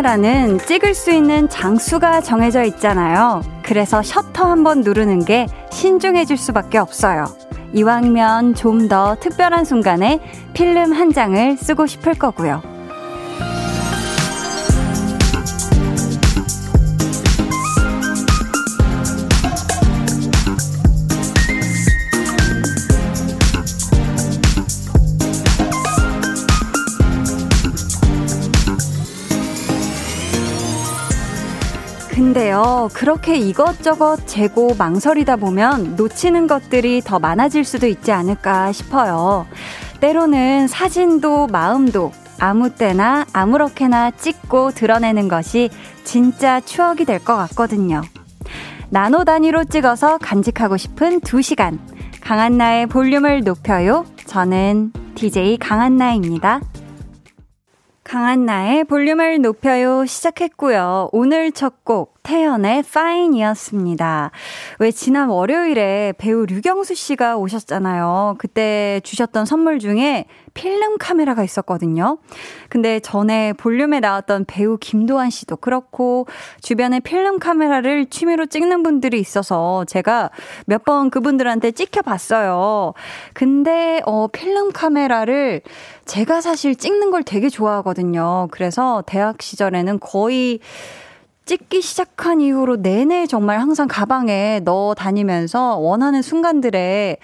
카메라는 찍을 수 있는 장수가 정해져 있잖아요. 그래서 셔터 한번 누르는 게 신중해질 수밖에 없어요. 이왕이면 좀 더 특별한 순간에 필름 한 장을 쓰고 싶을 거고요. 근데요, 그렇게 이것저것 재고 망설이다 보면 놓치는 것들이 더 많아질 수도 있지 않을까 싶어요. 때로는 사진도 마음도 아무 때나 아무렇게나 찍고 드러내는 것이 진짜 추억이 될 것 같거든요. 나노 단위로 찍어서 간직하고 싶은 2시간. 강한나의 볼륨을 높여요. 저는 DJ 강한나입니다. 강한나의 볼륨을 높여요 시작했고요. 오늘 첫 곡 태연의 Fine이었습니다. 왜 지난 월요일에 배우 류경수 씨가 오셨잖아요. 그때 주셨던 선물 중에 필름 카메라가 있었거든요. 근데 전에 볼륨에 나왔던 배우 김도한 씨도 그렇고 주변에 필름 카메라를 취미로 찍는 분들이 있어서 제가 몇 번 그분들한테 찍혀봤어요. 근데 어 필름 카메라를 제가 사실 찍는 걸 되게 좋아하거든요. 그래서 대학 시절에는 거의 찍기 시작한 이후로 내내 정말 항상 가방에 넣어 다니면서 원하는 순간들에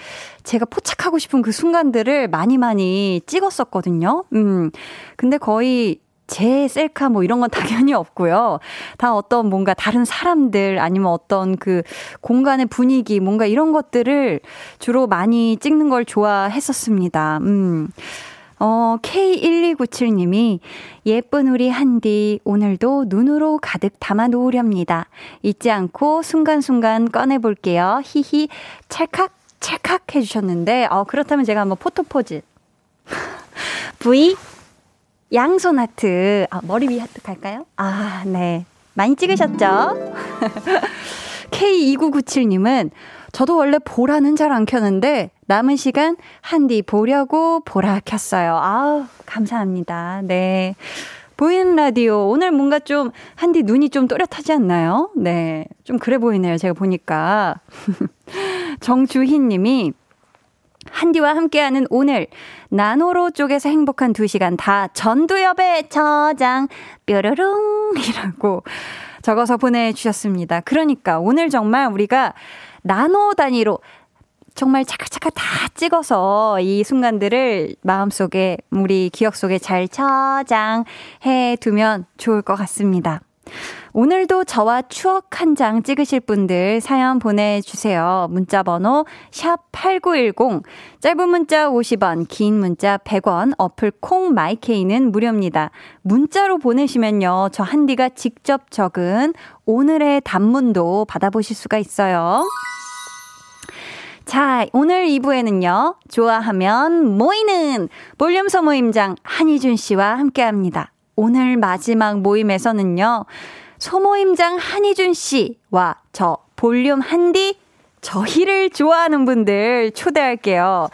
제가 포착하고 싶은 그 순간들을 많이 많이 찍었었거든요. 음. 근데 거의 제 셀카 뭐 이런 건 당연히 없고요. 다 어떤 뭔가 다른 사람들 아니면 어떤 그 공간의 분위기 뭔가 이런 것들을 주로 많이 찍는 걸 좋아했었습니다. 음. 어, K1297님이 예쁜 우리 한디 오늘도 눈으로 가득 담아 놓으렵니다. 잊지 않고 순간순간 꺼내 볼게요. 히히 찰칵 찰칵 해 주셨는데 어, 그렇다면 제가 한번 photo 포즈 V 양손 하트 아, 머리 위 하트 갈까요? 아, 네. 많이 찍으셨죠? K2997님은 저도 원래 보라는 잘 안 켜는데 남은 시간 한디 보려고 보라 켰어요. 아우, 감사합니다. 네. 보이는 라디오. 오늘 뭔가 좀, 한디 눈이 좀 또렷하지 않나요? 네. 좀 그래 보이네요. 제가 보니까. 정주희 님이, 한디와 함께하는 오늘, 나노로 쪽에서 행복한 두 시간 다 전두엽의 저장, 뾰로롱! 이라고 적어서 보내주셨습니다. 그러니까 오늘 정말 우리가 나노 단위로 정말 차카차카 다 찍어서 이 순간들을 마음속에, 우리 기억 속에 잘 저장해 두면 좋을 것 같습니다. 오늘도 저와 추억 한 장 찍으실 분들 사연 보내주세요. 문자 번호 샵8910 짧은 문자 50원 긴 문자 100원 어플 콩 마이케이는 무료입니다. 문자로 보내시면요. 저 한디가 직접 적은 오늘의 단문도 받아보실 수가 있어요. 자, 오늘 2부에는요, 좋아하면 모이는 볼륨 소 모임장 한희준 씨와 함께 합니다. 오늘 마지막 모임에서는요, 소모임장 한희준 씨와 저 볼륨 한디, 저희를 좋아하는 분들 초대할게요.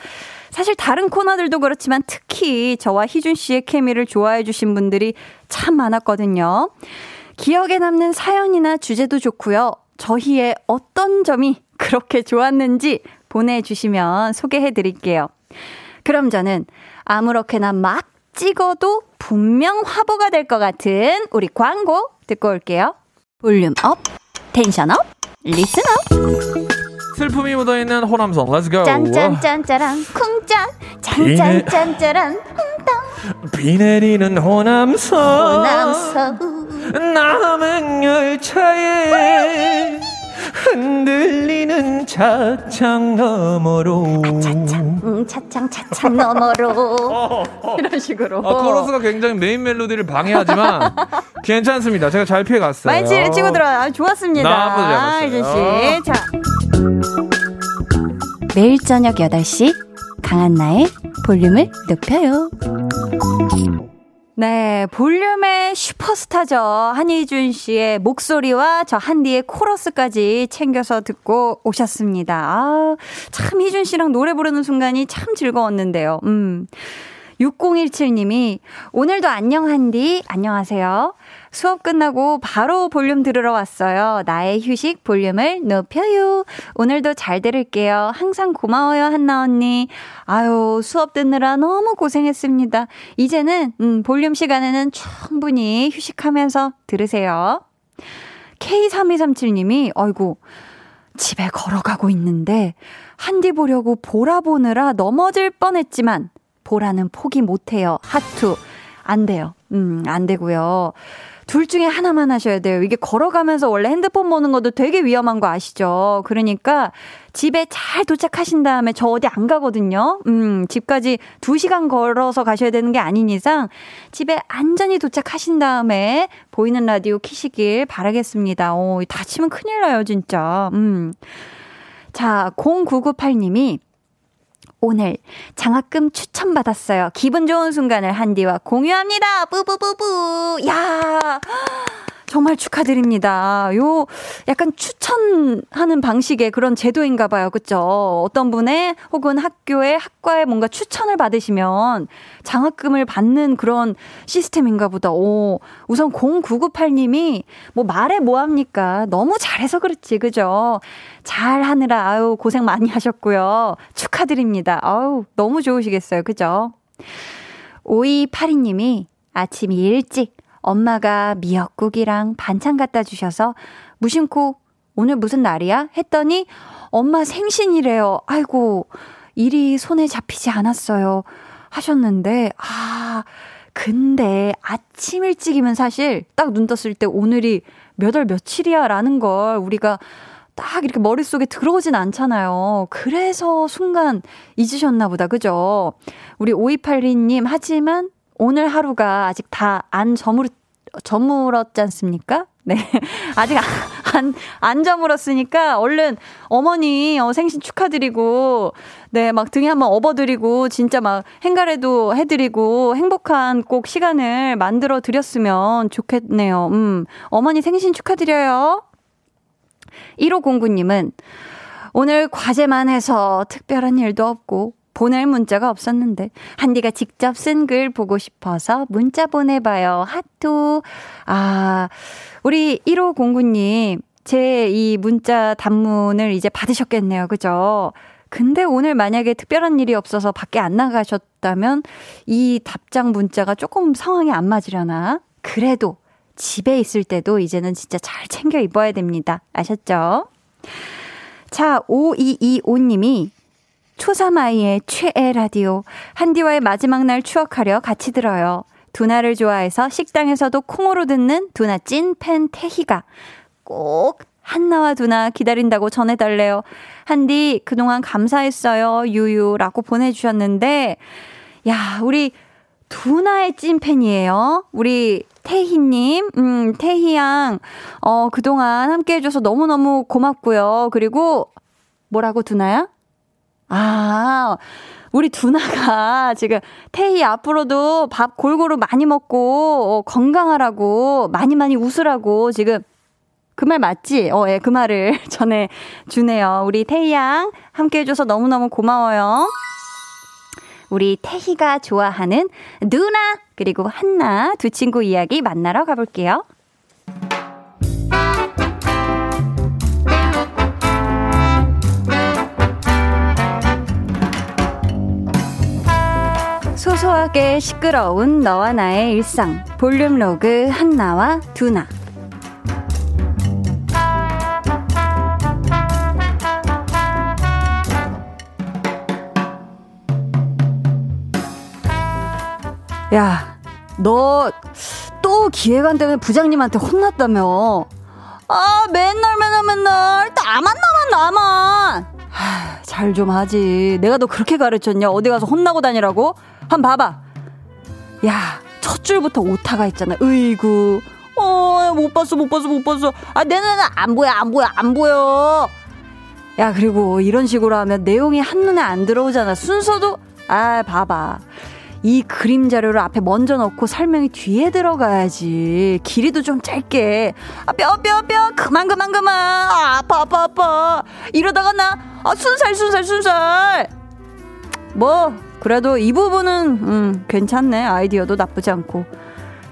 사실 다른 코너들도 그렇지만 특히 저와 희준 씨의 케미를 좋아해 주신 분들이 참 많았거든요. 기억에 남는 사연이나 주제도 좋고요. 저희의 어떤 점이 그렇게 좋았는지 보내주시면 소개해 드릴게요. 그럼 저는 아무렇게나 막 찍어도 분명 화보가 될 것 같은 우리 광고 듣고 올게요. Volume up, tension up, Listen up. 슬픔이 묻어있는 호남선 Let's go 짠짠짠짜란 쿵짠. 짠짠짠짜란 쿵땅 비 내리는 호남선 호남선 남은 열차에 흔들리는 차창 너머로 차창 음, 차창 차창 너머로 이런 식으로 아, 코러스가 굉장히 메인 멜로디를 방해하지만 괜찮습니다. 제가 잘 피해갔어요. 많이 치고 들어요. 아, 좋았습니다. 나쁘지. 이준 씨. 자. 매일 저녁 8시 강한나의 볼륨을 높여요. 네, 볼륨의 슈퍼스타죠. 한희준 씨의 목소리와 저 한디의 코러스까지 챙겨서 듣고 오셨습니다. 아, 참 희준 씨랑 노래 부르는 순간이 참 즐거웠는데요. 음. 6017님이 오늘도 안녕 한디 안녕하세요. 수업 끝나고 바로 볼륨 들으러 왔어요. 나의 휴식 볼륨을 높여요. 오늘도 잘 들을게요. 항상 고마워요, 한나 언니. 아유, 수업 듣느라 너무 고생했습니다. 이제는, 음, 볼륨 시간에는 충분히 휴식하면서 들으세요. K3237님이, 아이고, 집에 걸어가고 있는데, 한디 보려고 보라 보느라 넘어질 뻔했지만, 보라는 포기 못해요. 하투. 안 돼요. 음, 안 되고요. 둘 중에 하나만 하셔야 돼요. 이게 걸어가면서 원래 핸드폰 보는 것도 되게 위험한 거 아시죠? 그러니까 집에 잘 도착하신 다음에 저 어디 안 가거든요. 음, 집까지 2시간 걸어서 가셔야 되는 게 아닌 이상 집에 안전히 도착하신 다음에 보이는 라디오 키시길 바라겠습니다. 오, 다치면 큰일 나요, 진짜. 음. 자, 0998님이 오늘 장학금 추천받았어요. 기분 좋은 순간을 한디와 공유합니다. 뿌뿌뿌뿌. 야. 정말 축하드립니다. 요 약간 추천하는 방식의 그런 제도인가 봐요. 그쵸? 어떤 분의 혹은 학교의 학과에 뭔가 추천을 받으시면 장학금을 받는 그런 시스템인가 보다. 오, 우선 0998 님이 뭐 말해 뭐 합니까? 너무 잘해서 그렇지. 그죠? 잘 하느라 아유 고생 많이 하셨고요. 축하드립니다. 아우 너무 좋으시겠어요. 그죠? 5282님이 아침 일찍 엄마가 미역국이랑 반찬 갖다 주셔서 무심코 오늘 무슨 날이야? 했더니 엄마 생신이래요. 아이고, 일이 손에 잡히지 않았어요. 하셨는데, 아, 근데 아침 일찍이면 사실 딱 눈 떴을 때 오늘이 몇 월 며칠이야 라는 걸 우리가 딱 이렇게 머릿속에 들어오진 않잖아요. 그래서 순간 잊으셨나 보다. 그죠? 우리 5282님, 하지만 오늘 하루가 아직 다 안 저물, 저물었지 않습니까? 네. 아직 안, 안 저물었으니까 얼른 어머니 어, 생신 축하드리고, 네, 막 등에 한번 업어드리고, 진짜 막 행가래도 해드리고, 행복한 꼭 시간을 만들어 드렸으면 좋겠네요. 음, 어머니 생신 축하드려요. 1509님은 오늘 과제만 해서 특별한 일도 없고, 보낼 문자가 없었는데 한디가 직접 쓴 글 보고 싶어서 문자 보내봐요. 하트. 아, 우리 1509님 제 이 문자 단문을 이제 받으셨겠네요. 그죠? 근데 오늘 만약에 특별한 일이 없어서 밖에 안 나가셨다면 이 답장 문자가 조금 상황이 안 맞으려나? 그래도 집에 있을 때도 이제는 진짜 잘 챙겨 입어야 됩니다. 아셨죠? 자, 5225님이 초삼 아이의 최애 라디오 한디와의 마지막 날 추억하려 같이 들어요. 두나를 좋아해서 식당에서도 콩으로 듣는 두나 찐팬 태희가 꼭 한나와 두나 기다린다고 전해달래요. 한디 그동안 감사했어요. 유유라고 보내주셨는데 야 우리 두나의 찐팬이에요. 우리 태희님, 음, 태희양, 어, 그동안 함께 해줘서 너무너무 고맙고요. 그리고, 뭐라고 두나야? 아, 우리 두나가 지금 태희 앞으로도 밥 골고루 많이 먹고 어, 건강하라고 많이 많이 웃으라고 지금 그 말 맞지? 어, 예, 그 말을 전해 주네요. 우리 태희 양 함께 해줘서 너무너무 고마워요. 우리 태희가 좋아하는 누나 그리고 한나 두 친구 이야기 만나러 가볼게요. 소소하게 시끄러운 너와 나의 일상 볼륨 로그 한나와 두나 야, 너 또 기획안 때문에 부장님한테 혼났다며? 아, 맨날 맨날 맨날 나만 나만 나만. 잘 좀 하지. 내가 너 그렇게 가르쳤냐? 어디 가서 혼나고 다니라고? 한 봐봐. 야, 첫 줄부터 오타가 있잖아. 으이구. 어, 못 봤어, 못 봤어, 못 봤어. 아, 내 눈에 안 보여, 안 보여, 안 보여. 야, 그리고 이런 식으로 하면 내용이 한눈에 안 들어오잖아. 순서도, 아, 봐봐. 이 그림 자료를 앞에 먼저 넣고 설명이 뒤에 들어가야지. 길이도 좀 짧게. 아, 뼈, 뼈, 뼈. 그만, 그만, 그만. 아, 아파, 아파, 아파. 이러다가 나, 아, 순살, 순살, 순살. 뭐, 그래도 이 부분은, 음, 괜찮네. 아이디어도 나쁘지 않고.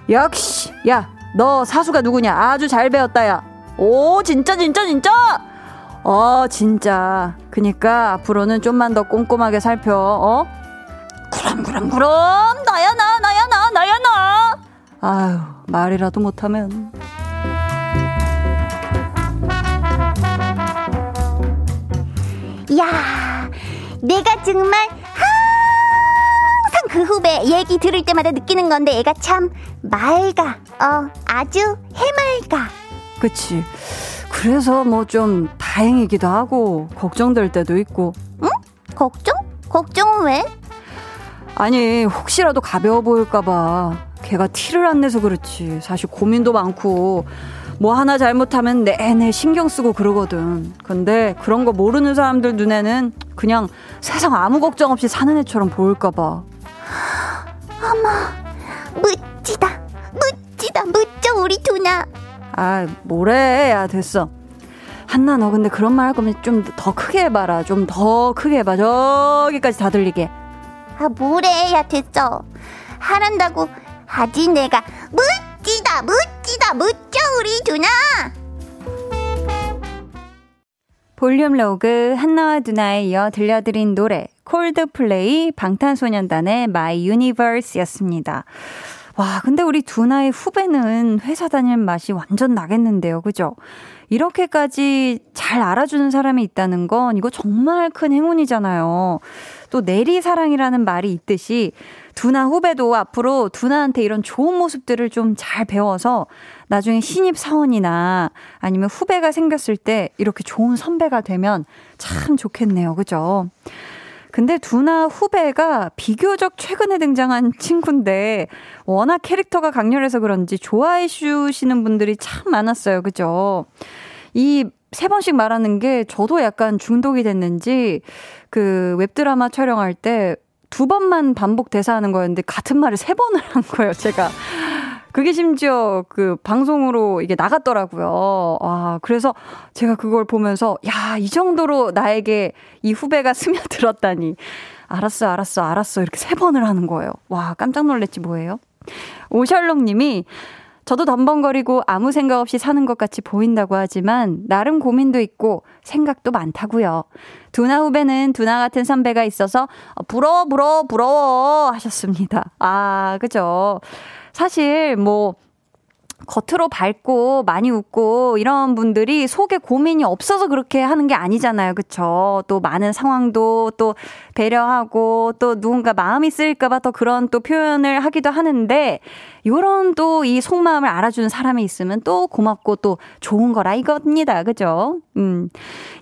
역시! 야, 너 사수가 누구냐? 아주 잘 배웠다, 야. 오, 진짜, 진짜, 진짜! 어, 진짜. 그니까 앞으로는 좀만 더 꼼꼼하게 살펴, 어? 그럼, 그럼, 그럼! 나야, 나, 나야, 나, 나야, 나! 아유, 말이라도 못 하면. 야, 내가 정말 그 후배 얘기 들을 때마다 느끼는 건데 얘가 참 맑아. 어, 아주 해맑아. 그치. 그래서 뭐 좀 다행이기도 하고, 걱정될 때도 있고. 응? 걱정? 걱정은 왜? 아니, 혹시라도 가벼워 보일까 봐. 걔가 티를 안 내서 그렇지. 사실 고민도 많고, 뭐 하나 잘못하면 내내 신경 쓰고 그러거든. 근데 그런 거 모르는 사람들 눈에는 그냥 세상 아무 걱정 없이 사는 애처럼 보일까봐. 어머, 멋지다. 멋지다. 멋져, 우리 두나. 아, 뭐래. 야, 됐어. 한나, 너 근데 그런 말 할 거면 좀 더 크게 해봐라. 좀 더 크게 해봐. 저기까지 다 들리게. 아, 뭐래. 야, 됐어. 하란다고 하지, 내가. 멋지다, 멋지다, 멋져, 우리 두나. 볼륨 로그 한나와 두나에 이어 들려드린 노래 콜드플레이 방탄소년단의 My Universe였습니다. 와, 근데 우리 두나의 후배는 회사 다닐 맛이 완전 나겠는데요. 그죠? 이렇게까지 잘 알아주는 사람이 있다는 건 이거 정말 큰 행운이잖아요. 또 내리사랑이라는 말이 있듯이 두나 후배도 앞으로 두나한테 이런 좋은 모습들을 좀 잘 배워서 나중에 신입 사원이나 아니면 후배가 생겼을 때 이렇게 좋은 선배가 되면 참 좋겠네요. 그죠? 근데 두나 후배가 비교적 최근에 등장한 친구인데 워낙 캐릭터가 강렬해서 그런지 좋아해 주시는 분들이 참 많았어요. 그죠? 이 세 번씩 말하는 게 저도 약간 중독이 됐는지 그 웹드라마 촬영할 때 두 번만 반복 대사하는 거였는데 같은 말을 세 번을 한 거예요, 제가. 그게 심지어 그 방송으로 이게 나갔더라고요. 아, 그래서 제가 그걸 보면서, 야, 이 정도로 나에게 이 후배가 스며들었다니. 알았어, 알았어, 알았어. 이렇게 세 번을 하는 거예요. 와, 깜짝 놀랐지 뭐예요? 오셜록 님이 저도 덤벙거리고 아무 생각 없이 사는 것 같이 보인다고 하지만 나름 고민도 있고 생각도 많다고요. 두나 후배는 두나 같은 선배가 있어서 부러워 부러워 부러워 하셨습니다. 아, 그죠. 사실 뭐 겉으로 밝고 많이 웃고 이런 분들이 속에 고민이 없어서 그렇게 하는 게 아니잖아요. 그쵸? 또 많은 상황도 또 배려하고 또 누군가 마음이 쓰일까봐 더 그런 또 표현을 하기도 하는데 요런 또 이 속마음을 알아주는 사람이 있으면 또 고맙고 또 좋은 거라 이겁니다. 그죠? 음.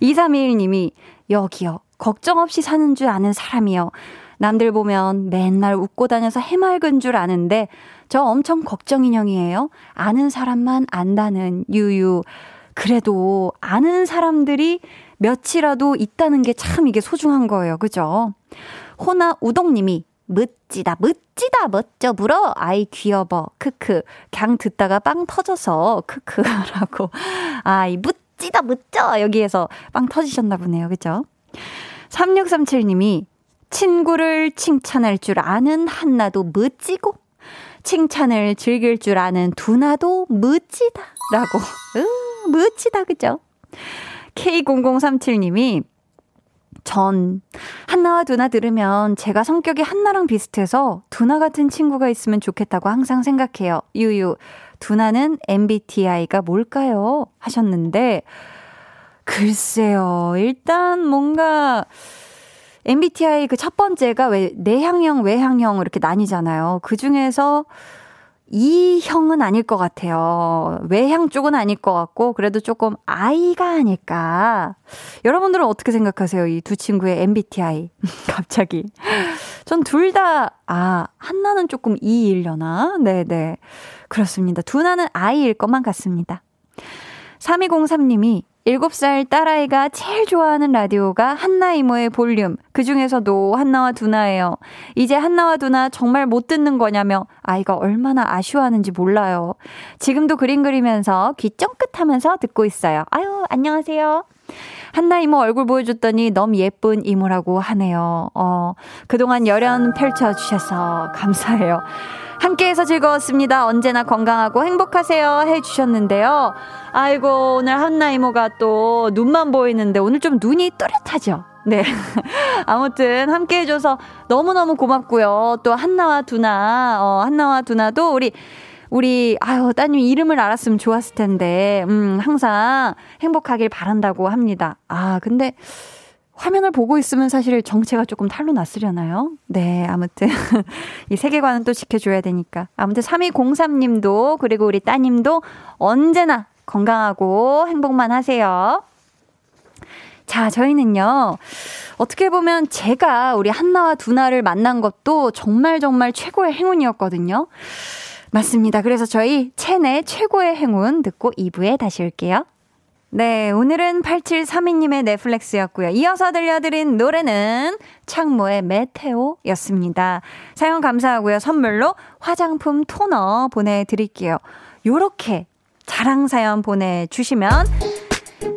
2321님이 여기요. 걱정 없이 사는 줄 아는 사람이요. 남들 보면 맨날 웃고 다녀서 해맑은 줄 아는데 저 엄청 걱정 인형이에요. 아는 사람만 안다는 유유. 그래도 아는 사람들이 몇이라도 있다는 게 참 이게 소중한 거예요. 그죠? 호나 우동님이 멋지다, 멋지다, 멋져, 불어. 아이, 귀여워. 크크. 강 듣다가 빵 터져서, 크크 라고. 아이, 멋지다, 멋져. 여기에서 빵 터지셨나 보네요. 그죠? 3637님이 친구를 칭찬할 줄 아는 한나도 멋지고, 칭찬을 즐길 줄 아는 두나도 멋지다. 라고. 으, 멋지다. 그죠? K0037님이 전 한나와 두나 들으면 제가 성격이 한나랑 비슷해서 두나 같은 친구가 있으면 좋겠다고 항상 생각해요. 유유. 두나는 MBTI가 뭘까요? 하셨는데 글쎄요. 일단 뭔가 MBTI 그 첫 번째가 왜 내향형, 외향형 이렇게 나뉘잖아요. 그 중에서 이 형은 아닐 것 같아요. 외향 쪽은 아닐 것 같고, 그래도 조금 아이가 아닐까. 여러분들은 어떻게 생각하세요? 이 두 친구의 MBTI. 갑자기. 전 둘 다, 아, 한나는 조금 이이려나? 네네. 그렇습니다. 두나는 아이일 것만 같습니다. 3203님이 7살 딸아이가 제일 좋아하는 라디오가 한나 이모의 볼륨. 그 중에서도 한나와 두나예요. 이제 한나와 두나 정말 못 듣는 거냐며 아이가 얼마나 아쉬워하는지 몰라요. 지금도 그림 그리면서 귀 쫑긋하면서 듣고 있어요. 아유, 안녕하세요. 한나 이모 얼굴 보여줬더니 너무 예쁜 이모라고 하네요. 어, 그동안 열연 펼쳐주셔서 감사해요. 함께해서 즐거웠습니다. 언제나 건강하고 행복하세요. 해주셨는데요. 아이고, 오늘 한나 이모가 또 눈만 보이는데 오늘 좀 눈이 또렷하죠? 네. 아무튼 함께 해줘서 너무너무 고맙고요. 또 한나와 두나, 어, 한나와 두나도 우리 우리 아유 따님 이름을 알았으면 좋았을 텐데 음 항상 행복하길 바란다고 합니다. 아 근데 화면을 보고 있으면 사실 정체가 조금 탈로 났으려나요? 네, 아무튼 이 세계관은 또 지켜줘야 되니까. 아무튼 3203님도 그리고 우리 따님도 언제나 건강하고 행복만 하세요. 자, 저희는요. 어떻게 보면 제가 우리 한나와 두나를 만난 것도 정말 정말 최고의 행운이었거든요. 맞습니다. 그래서 저희 체내 최고의 행운 듣고 2부에 다시 올게요. 네, 오늘은 8732님의 넷플렉스였고요. 이어서 들려드린 노래는 창모의 메테오였습니다. 사용 감사하고요. 선물로 화장품 토너 보내드릴게요. 요렇게 자랑 사연 보내주시면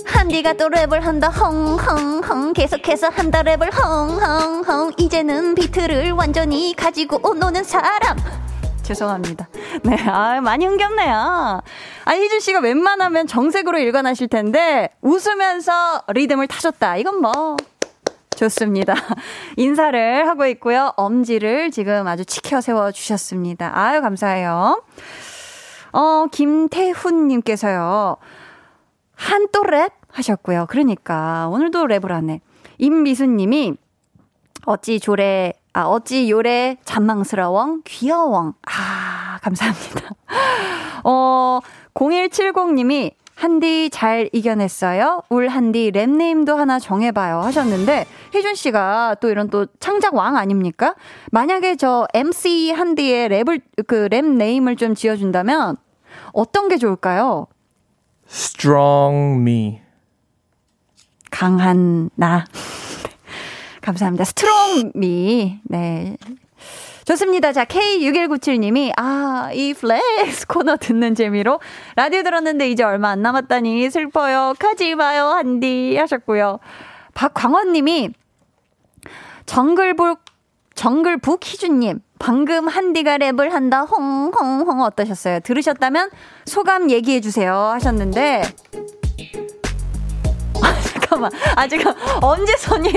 한디가 또 랩을 한다 헝헝헝 계속해서 한다 랩을 헝헝헝 이제는 비트를 완전히 가지고 노는 사람 죄송합니다. 네, 아, 많이 흥겹네요. 아, 희준 씨가 웬만하면 정색으로 일관하실 텐데, 웃으면서 리듬을 타줬다. 이건 뭐, 좋습니다. 인사를 하고 있고요. 엄지를 지금 아주 치켜 세워 주셨습니다. 아유, 감사해요. 어, 김태훈님께서요. 한 또 랩 하셨고요. 그러니까, 오늘도 랩을 하네. 임미수님이, 어찌 조래 아, 어찌 요래 잔망스러워 귀여워. 아, 감사합니다. 어, 0170님이 한디 잘 이겨냈어요. 울 한디 랩네임도 하나 정해봐요 하셨는데 혜준 씨가 또 이런 또 창작 왕 아닙니까? 만약에 저 MC 한디의 랩을 그 랩 name을 좀 지어준다면 어떤 게 좋을까요? Strong me. 강한 나. 감사합니다. Strong me. 네. 좋습니다. 자, K6197님이, 아, 이 flex 코너 듣는 재미로 라디오 들었는데 이제 얼마 안 남았다니 슬퍼요. 가지 마요, 한디. 하셨고요. 박광원님이, 정글북, 정글북 희준님, 방금 한디가 랩을 한다, 홍 홍 홍 어떠셨어요? 들으셨다면 소감 얘기해주세요. 하셨는데, 잠깐만. 아, 지금 엄지손이,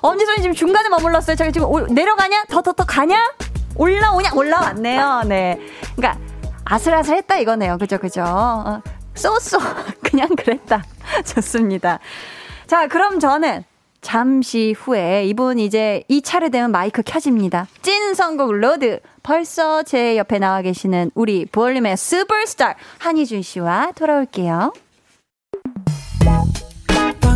엄지손이 지금 중간에 머물렀어요. 제가 지금 올, 내려가냐? 더, 더, 더 가냐? 올라오냐? 올라왔네요. 네. 그러니까 아슬아슬 했다 이거네요. 그죠, 그죠. 어, So so. 그냥 그랬다. 좋습니다. 자, 그럼 저는 잠시 후에 이분 이제 이 차례 되면 마이크 켜집니다. 찐 선곡 road. 벌써 제 옆에 나와 계시는 우리 볼륨의 슈퍼스타 한희준 씨와 돌아올게요.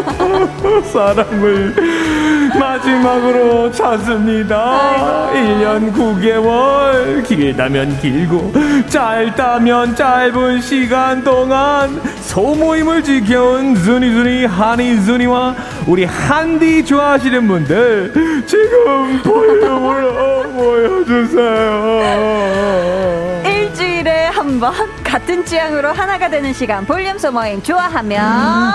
사랑을 마지막으로 찾습니다. 1년 9개월, 길다면 길고, 짧다면 짧은 시간 동안 소모임을 지켜온 순이순이 한이순이와 우리 한디 좋아하시는 분들, 지금 볼륨을 모여주세요. 일주일에 한번 같은 취향으로 하나가 되는 시간 볼륨 소모임 좋아하면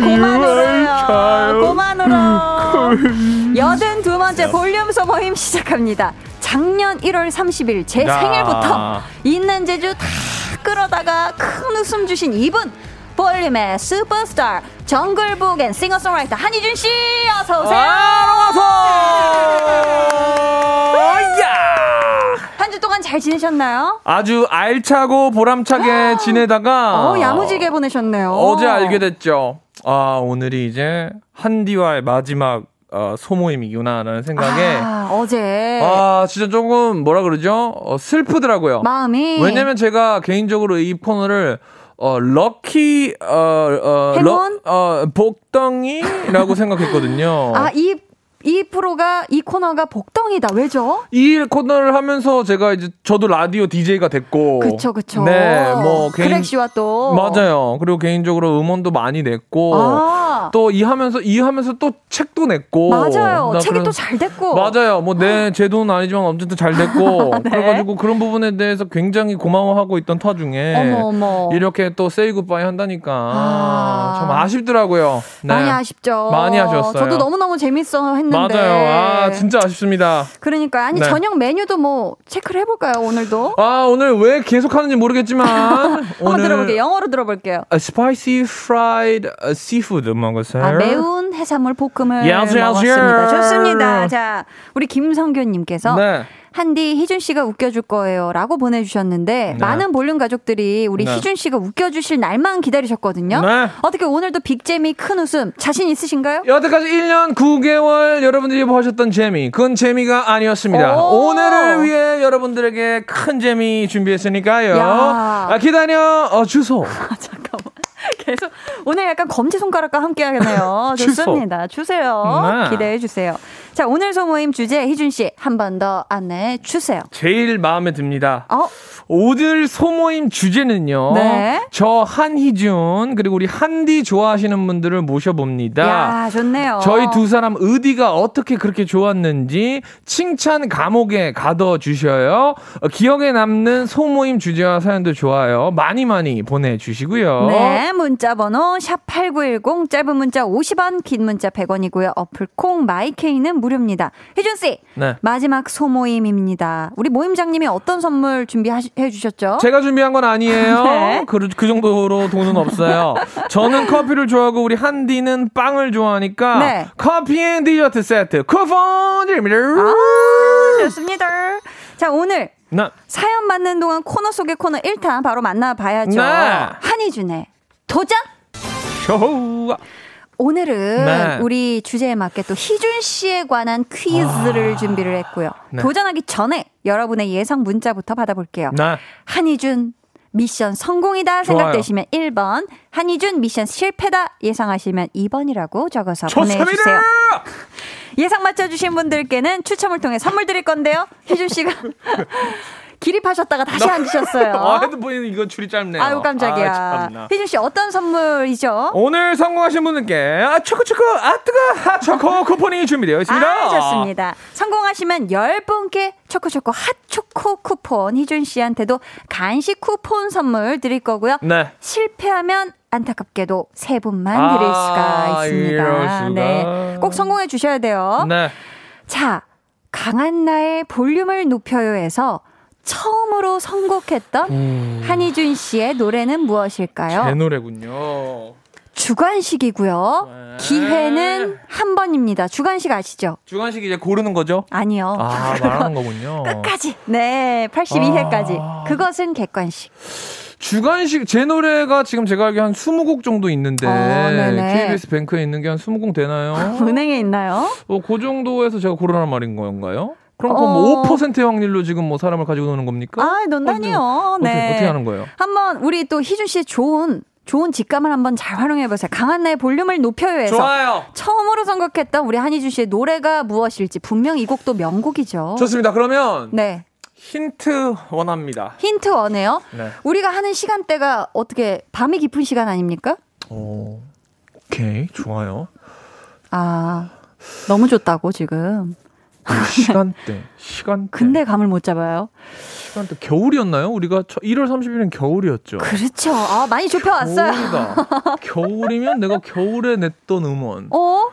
고만으로요. 고만으로. 여든 두 번째 볼륨 소모임 시작합니다. 작년 1월 30일 제 야. 생일부터 있는 제주 다 끌어다가 큰 웃음 주신 이분 볼륨의 슈퍼스타 정글북 and 싱어송라이터 한희준 씨 어서 오세요. 한 주 동안 잘 지내셨나요? 아주 알차고 보람차게 지내다가 어, 야무지게 보내셨네요. 어제 알게 됐죠. 아 오늘이 이제 한디와의 마지막 어, 소모임이구나라는 생각에 아, 어제 아 진짜 조금 뭐라 그러죠? 어, 슬프더라고요. 마음이 왜냐면 제가 개인적으로 이 코너를 어 lucky 어어 행운? 어 복덩이라고 생각했거든요. 아, 이, 이 프로가, 이 코너가 복덩이다. 왜죠? 이 코너를 하면서 제가 이제 저도 라디오 DJ가 됐고 그쵸, 그쵸. 네, 뭐 개인 그렉 씨와 또. 맞아요. 그리고 개인적으로 음원도 많이 냈고 아, 또 이 하면서 이 하면서 또 책도 냈고 맞아요. 나 책이 또 잘 됐고. 맞아요. 뭐 내 제 돈은 아니지만 어쨌든 잘 됐고 네. 그래가지고 그런 부분에 대해서 굉장히 고마워하고 있던 터 중에 어머, 어머. 이렇게 또 say goodbye 한다니까 아. 참 아쉽더라고요. 네. 많이 아쉽죠. 많이 아쉬웠어요. 저도 너무 너무 재밌어 했는데. 맞아요. 아 진짜 아쉽습니다. 그러니까 아니 네. 저녁 메뉴도 뭐 체크를 해볼까요 오늘도? 아 오늘 왜 계속 하는지 모르겠지만 한번 들어볼게요. 영어로 들어볼게요. 아, spicy fried uh, seafood 먹었어요. 아, 매운 해산물 볶음을 Yes, 먹었습니다. yes. 좋습니다. 자, 우리 김성균님께서 네. 한디 희준 씨가 웃겨줄 거예요라고 보내주셨는데 네. 많은 볼륨 가족들이 우리 네. 희준 씨가 웃겨주실 날만 기다리셨거든요. 네. 어떻게 오늘도 빅재미 큰 웃음 자신 있으신가요? 여태까지 1년 9개월 여러분들이 보셨던 재미, 그건 재미가 아니었습니다. 오. 오늘을 위해 여러분들에게 큰 재미 준비했으니까요. 야. 아, 기다려 어, 주소. 잠깐만. 계속 오늘 약간 검지 손가락과 함께 하겠네요. 좋습니다. 주세요. 네. 기대해 주세요. 자, 오늘 소모임 주제 희준 씨 한 번 더 안내해 주세요. 제일 마음에 듭니다. 어, 오늘 소모임 주제는요. 네. 저 한희준 그리고 우리 한디 좋아하시는 분들을 모셔봅니다. 야, 좋네요. 저희 두 사람 의디가 어떻게 그렇게 좋았는지 칭찬 감옥에 가둬 주셔요. 어, 기억에 남는 소모임 주제와 사연도 좋아요. 많이 많이 보내 주시고요. 네, 문자 번호 샵8910 짧은 문자 50원, 긴 문자 100원이고요. 어플 콩 마이케이는 무료입니다. 희준 씨. 네. 마지막 소모임입니다. 우리 모임장님이 어떤 선물 준비해 주셨죠? 제가 준비한 건 아니에요. 네. 그, 그 정도로 돈은 없어요. 저는 커피를 좋아하고 우리 한디는 빵을 좋아하니까 네. 커피 and 디저트 세트 쿠폰 드립니다. 아, 좋습니다. 자, 오늘 네. 사연 받는 동안 코너 속의 코너 1탄 바로 만나봐야죠. 네. 한희준의 도전! 쇼. 오늘은 네. 우리 주제에 맞게 또 희준 씨에 관한 퀴즈를 준비를 했고요. 아. 네. 도전하기 전에 여러분의 예상 문자부터 받아볼게요. 네. 한희준 미션 성공이다 좋아요. 생각되시면 1번, 한희준 미션 실패다 예상하시면 2번이라고 적어서 좋습니다. 보내주세요. 예상 맞춰주신 분들께는 추첨을 통해 선물 드릴 건데요. 희준 씨가 기립하셨다가 다시 앉으셨어요. 아, 핸드폰이 이거 줄이 짧네요. 아유 깜짝이야. 아. 희준 씨 어떤 선물이죠? 오늘 성공하신 분들께 아 초코 초코 아 뜨거 핫초코 쿠폰이 준비되어 있습니다. 아, 좋습니다. 성공하시면 10분께 초코 초코 핫 초코 쿠폰 희준 씨한테도 간식 쿠폰 선물 드릴 거고요. 네. 실패하면 안타깝게도 세 분만 드릴 아, 수가 있습니다. 수가. 네. 꼭 성공해 주셔야 돼요. 네. 자, 강한 나의 볼륨을 높여요에서 처음으로 선곡했던 한희준 씨의 노래는 무엇일까요? 제 노래군요. 주관식이고요. 네. 기회는 한 번입니다. 주관식 아시죠? 주관식 이제 고르는 거죠? 아니요. 아 말하는 거군요. 끝까지. 네, 82회까지. 아. 그것은 객관식. 주관식 제 노래가 지금 제가 알기로 한 20곡 정도 있는데 어, 네네. KBS 뱅크에 있는 게 한 20곡 되나요? 은행에 있나요? 어, 그 정도에서 제가 고르란 말인 건가요? 그럼 어. 뭐 5%의 확률로 지금 뭐 사람을 가지고 노는 겁니까? 아, 논란이요. 어떻게, 네. 어떻게 하는 거예요? 한번 우리 또 희준 씨의 좋은 좋은 직감을 한번 잘 활용해 보세요. 강한 나의 볼륨을 높여요에서 좋아요. 처음으로 선곡했던 우리 한희준 씨의 노래가 무엇일지 분명 이 곡도 명곡이죠. 좋습니다. 그러면 네. 힌트 원합니다. 힌트 원해요. 네. 우리가 하는 시간대가 어떻게 밤이 깊은 시간 아닙니까? 오, 오케이, 좋아요. 아, 너무 좋다고 지금. 그 시간대, 시간대. 근데 감을 못 잡아요. 시간대 겨울이었나요? 우리가 1월 30일은 겨울이었죠. 그렇죠. 아, 많이 좁혀 왔어요. 겨울이다. 겨울이면 내가 겨울에 냈던 음원. 어?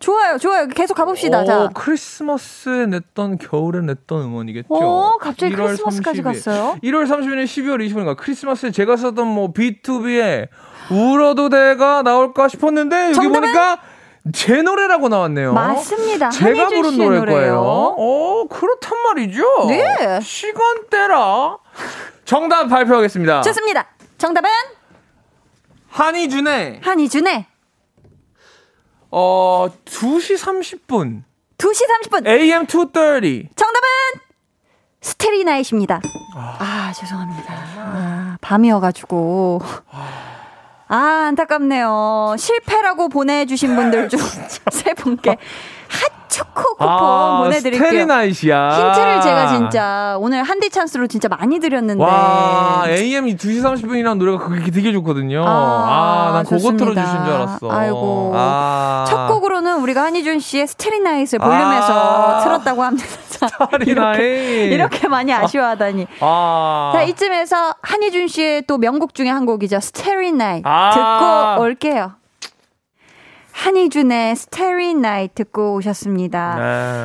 좋아요, 좋아요. 계속 가봅시다. 어, 자. 크리스마스에 냈던 겨울에 냈던 음원이겠죠. 어, 갑자기 1월 크리스마스까지 30일. 갔어요? 1월 30일에 12월 20일인가 크리스마스에 제가 썼던 뭐 B2B의 울어도 돼가 나올까 싶었는데 여기 정답은? 보니까 제 노래라고 나왔네요. 맞습니다. 제가 부른 노래일. 거예요. 어, 그렇단 말이죠. 네. 시간대라. 정답 발표하겠습니다. 좋습니다. 정답은 한희준의 한이준의 어 2시 30분 2시 30분. AM 230 정답은 스테리나잇입니다. 아, 죄송합니다. 아, 밤이어가지고. 아, 안타깝네요. 실패라고 보내주신 분들 중 세 분께 핫초코 쿠폰 보내드릴게요. 아, 스테리나잇이야. 힌트를 제가 진짜 오늘 한디 찬스로 진짜 많이 드렸는데. 와, AM 2시 30분이라는 노래가 그게 되게 좋거든요. 아, 아, 난 그거 좋습니다. 틀어주신 줄 알았어. 아이고. 아. 첫 곡으로는 우리가 한희준 씨의 Starry Night을 볼륨에서 아. 틀었다고 합니다. Starry Night. 이렇게, 이렇게 많이 아쉬워하다니. 아. 자, 이쯤에서 한희준 씨의 또 명곡 중에 한 곡이죠. Starry Night 아. 듣고 올게요. 한희준의 Starry Night 듣고 오셨습니다.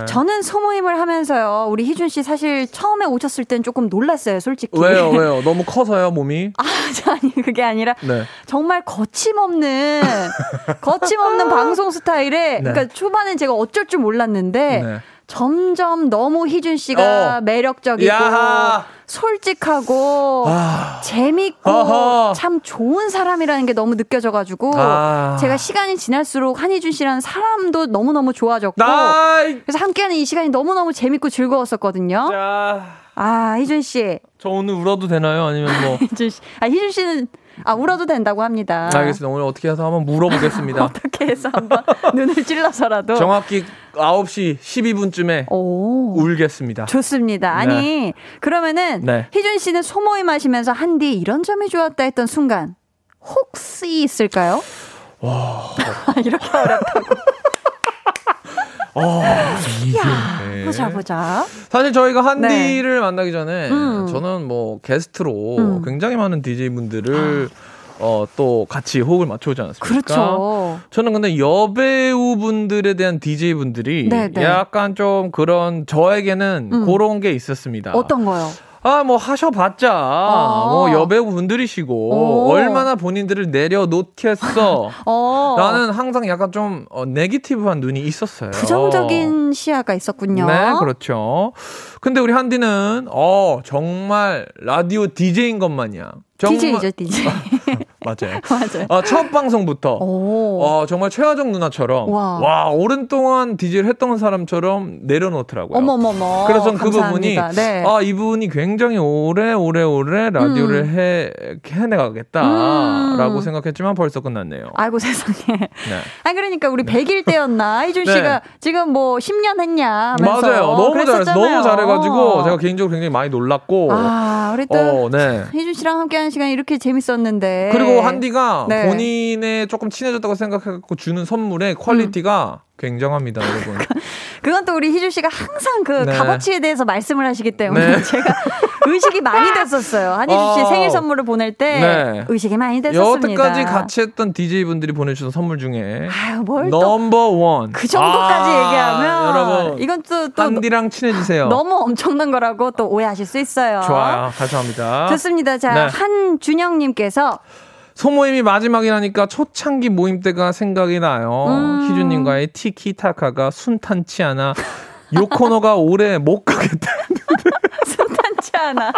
네. 저는 소모임을 하면서요. 우리 희준 씨 사실 처음에 오셨을 땐 조금 놀랐어요, 솔직히. 왜요, 왜요? 너무 커서요, 몸이? 아, 아니 그게 아니라 네. 정말 거침없는 거침없는 방송 스타일에 그러니까 초반엔 제가 어쩔 줄 몰랐는데 네. 점점 너무 희준 씨가 어. 매력적이고 야하. 솔직하고 아. 재밌고 어허. 참 좋은 사람이라는 게 너무 느껴져가지고 아. 제가 시간이 지날수록 한희준 씨라는 사람도 너무 너무 좋아졌고 나이! 그래서 함께하는 이 시간이 너무 너무 재밌고 즐거웠었거든요. 자, 아 희준 씨, 저 오늘 울어도 되나요? 아니면 뭐. 희준 씨, 아 희준 씨는 아 울어도 된다고 합니다. 알겠습니다. 오늘 어떻게 해서 한번 물어보겠습니다. 어떻게 해서 한번 눈을 찔러서라도. 정확히 9시 12분쯤에 오. 울겠습니다. 좋습니다. 아니, 그러면은 네. 희준 씨는 소모임 하시면서 한디 이런 점이 좋았다 했던 순간 혹시 있을까요? 와. 이렇게 어렵다고. 야, 네. 보자 보자. 사실 저희가 한디를 만나기 전에 음. 저는 뭐 게스트로 음. 굉장히 많은 DJ분들을 어, 또 같이 호흡을 맞춰오지 않았습니까? 그렇죠. 저는 근데 여배우분들에 대한 DJ분들이 네, 네. 약간 좀 그런 저에게는 음. 그런 게 있었습니다. 어떤 거요? 아, 뭐 하셔봤자 뭐 여배우 분들이시고 오. 얼마나 본인들을 내려놓겠어. 어. 나는 항상 약간 좀 어, 네기티브한 눈이 있었어요. 부정적인 시야가 있었군요. 네, 그렇죠. 근데 우리 한디는 어 정말 라디오 DJ인 것 마냥 정말 DJ죠, DJ. 맞아요. 맞아요. 어, 첫 방송부터 오. 어 정말 최하정 누나처럼 와. 와, 오랜 동안 DJ를 했던 사람처럼 내려놓더라고요. 어머머머. 그래서 전그 부분이. 네. 아 이분이 굉장히 오래 오래 오래 라디오를 해 해내가겠다라고 음. 생각했지만 벌써 끝났네요. 아이고 세상에. 네. 아 그러니까 우리 100일 때였나 희준 네. 씨가 지금 뭐 10년 했냐 맞아요. 너무 잘했어. 그랬었잖아요. 너무 잘해가지고 제가 개인적으로 굉장히 많이 놀랐고. 아 우리 또 어, 네. 희준 씨랑 함께하는 시간이 이렇게 재밌었는데 그리고 한디가 네. 본인의 조금 친해졌다고 생각해갖고 주는 선물의 퀄리티가 굉장합니다, 여러분. 그건 또 우리 희준 씨가 항상 그 네. 값어치에 대해서 말씀을 하시기 때문에 네. 제가 의식이 많이 됐었어요. 한희준 씨 어. 생일 선물을 보낼 때 네. 의식이 많이 됐었습니다. 여태까지 같이 했던 DJ분들이 보내주신 선물 중에 아유 뭘또그 넘버 원. 정도까지 아, 얘기하면 여러분 이건 또, 또 한디랑 친해지세요. 너무 엄청난 거라고 또 오해하실 수 있어요. 좋아요. 감사합니다. 좋습니다. 자, 네. 한준영님께서 소모임이 마지막이라니까 초창기 모임 때가 생각이 나요. 음. 희준님과의 티키타카가 순탄치 않아 요 코너가 오래 못 가겠다. 순탄치 않아.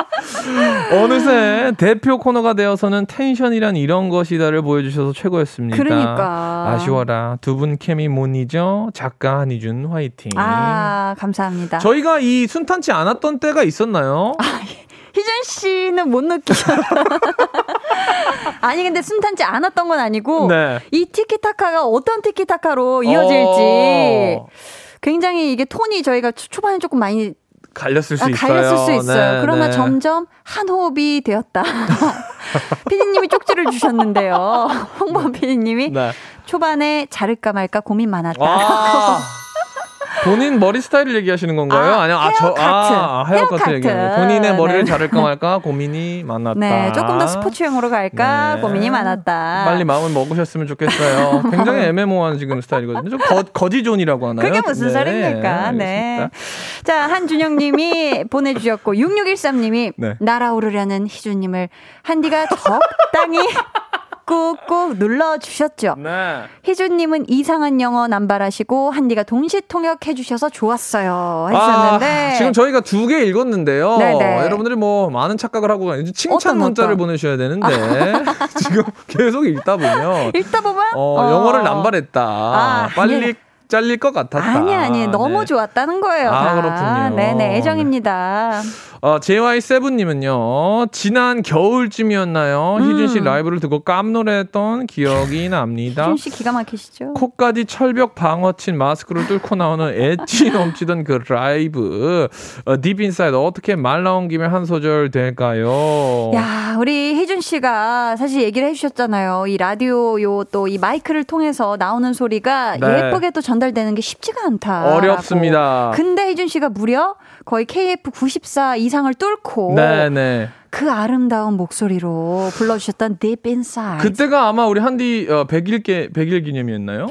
어느새 대표 코너가 되어서는 텐션이란 이런 것이다를 보여주셔서 최고였습니다. 그러니까. 아쉬워라. 두 분 케미 못 잊어. 작가 한희준 화이팅. 아, 감사합니다. 저희가 이 순탄치 않았던 때가 있었나요? 희준 씨는 못 느끼셨나? 아니, 근데 순탄치 않았던 건 아니고, 네. 이 티키타카가 어떤 티키타카로 이어질지, 어, 굉장히 이게 톤이 저희가 초- 초반에 조금 많이 갈렸을 수 아, 있어요. 갈렸을 수 있어요. 네, 그러나 네. 점점 한 호흡이 되었다. 피디님이 쪽지를 주셨는데요. 홍범 피디님이 네. 초반에 자를까 말까 고민 많았다. 아. 본인 머리 스타일을 얘기하시는 건가요? 아, 아니요, 아, 헤어 저, 카트. 아, 헤어 카트 카트. 얘기하는. 본인의 머리를 네. 자를까 말까 고민이 많았다. 네, 조금 더 스포츠형으로 갈까 네. 고민이 많았다. 빨리 마음을 먹으셨으면 좋겠어요. 굉장히 애매모호한 지금 스타일이거든요. 좀 거, 거지존이라고 하나요? 그게 무슨 소리입니까? 네. 알겠습니다. 자, 한준영 님이 보내주셨고, 6613 님이 네. 날아오르려는 희주님을 한디가 적당히 꾹꾹 눌러주셨죠. 네. 희준님은 이상한 영어 남발하시고 한디가 동시 통역해 주셔서 좋았어요. 하셨는데 아, 지금 저희가 두 개 읽었는데요. 네네. 여러분들이 뭐 많은 착각을 하고 칭찬 어떤, 문자를 어떤? 보내셔야 되는데 지금 계속 읽다 보면 읽다 보면 어, 어. 영어를 남발했다. 아, 빨리 아니. 잘릴 것 같았다. 아니 아니 너무 네. 좋았다는 거예요. 아, 다. 그렇군요. 네네 애정입니다. 어, JY7님은요, 지난 겨울쯤이었나요? 음. 희준 씨 라이브를 듣고 깜놀했던 기억이 납니다. 희준 씨 기가 막히시죠? 코까지 철벽 방어 친 마스크를 뚫고 나오는 엣지 넘치던 그 라이브. 어, Deep Inside 어떻게 말 나온 김에 한 소절 될까요? 야, 우리 혜준 씨가 사실 얘기를 해주셨잖아요. 이 라디오 요 또 이 마이크를 통해서 나오는 소리가 네. 예쁘게 또 전달되는 게 쉽지가 않다. 어렵습니다. 근데 혜준 씨가 무려 거의 KF 94 이상을 뚫고 네네. 그 아름다운 목소리로 불러주셨던 Deep Inside. 그때가 아마 우리 한디 어, 100일께 100일 기념이었나요?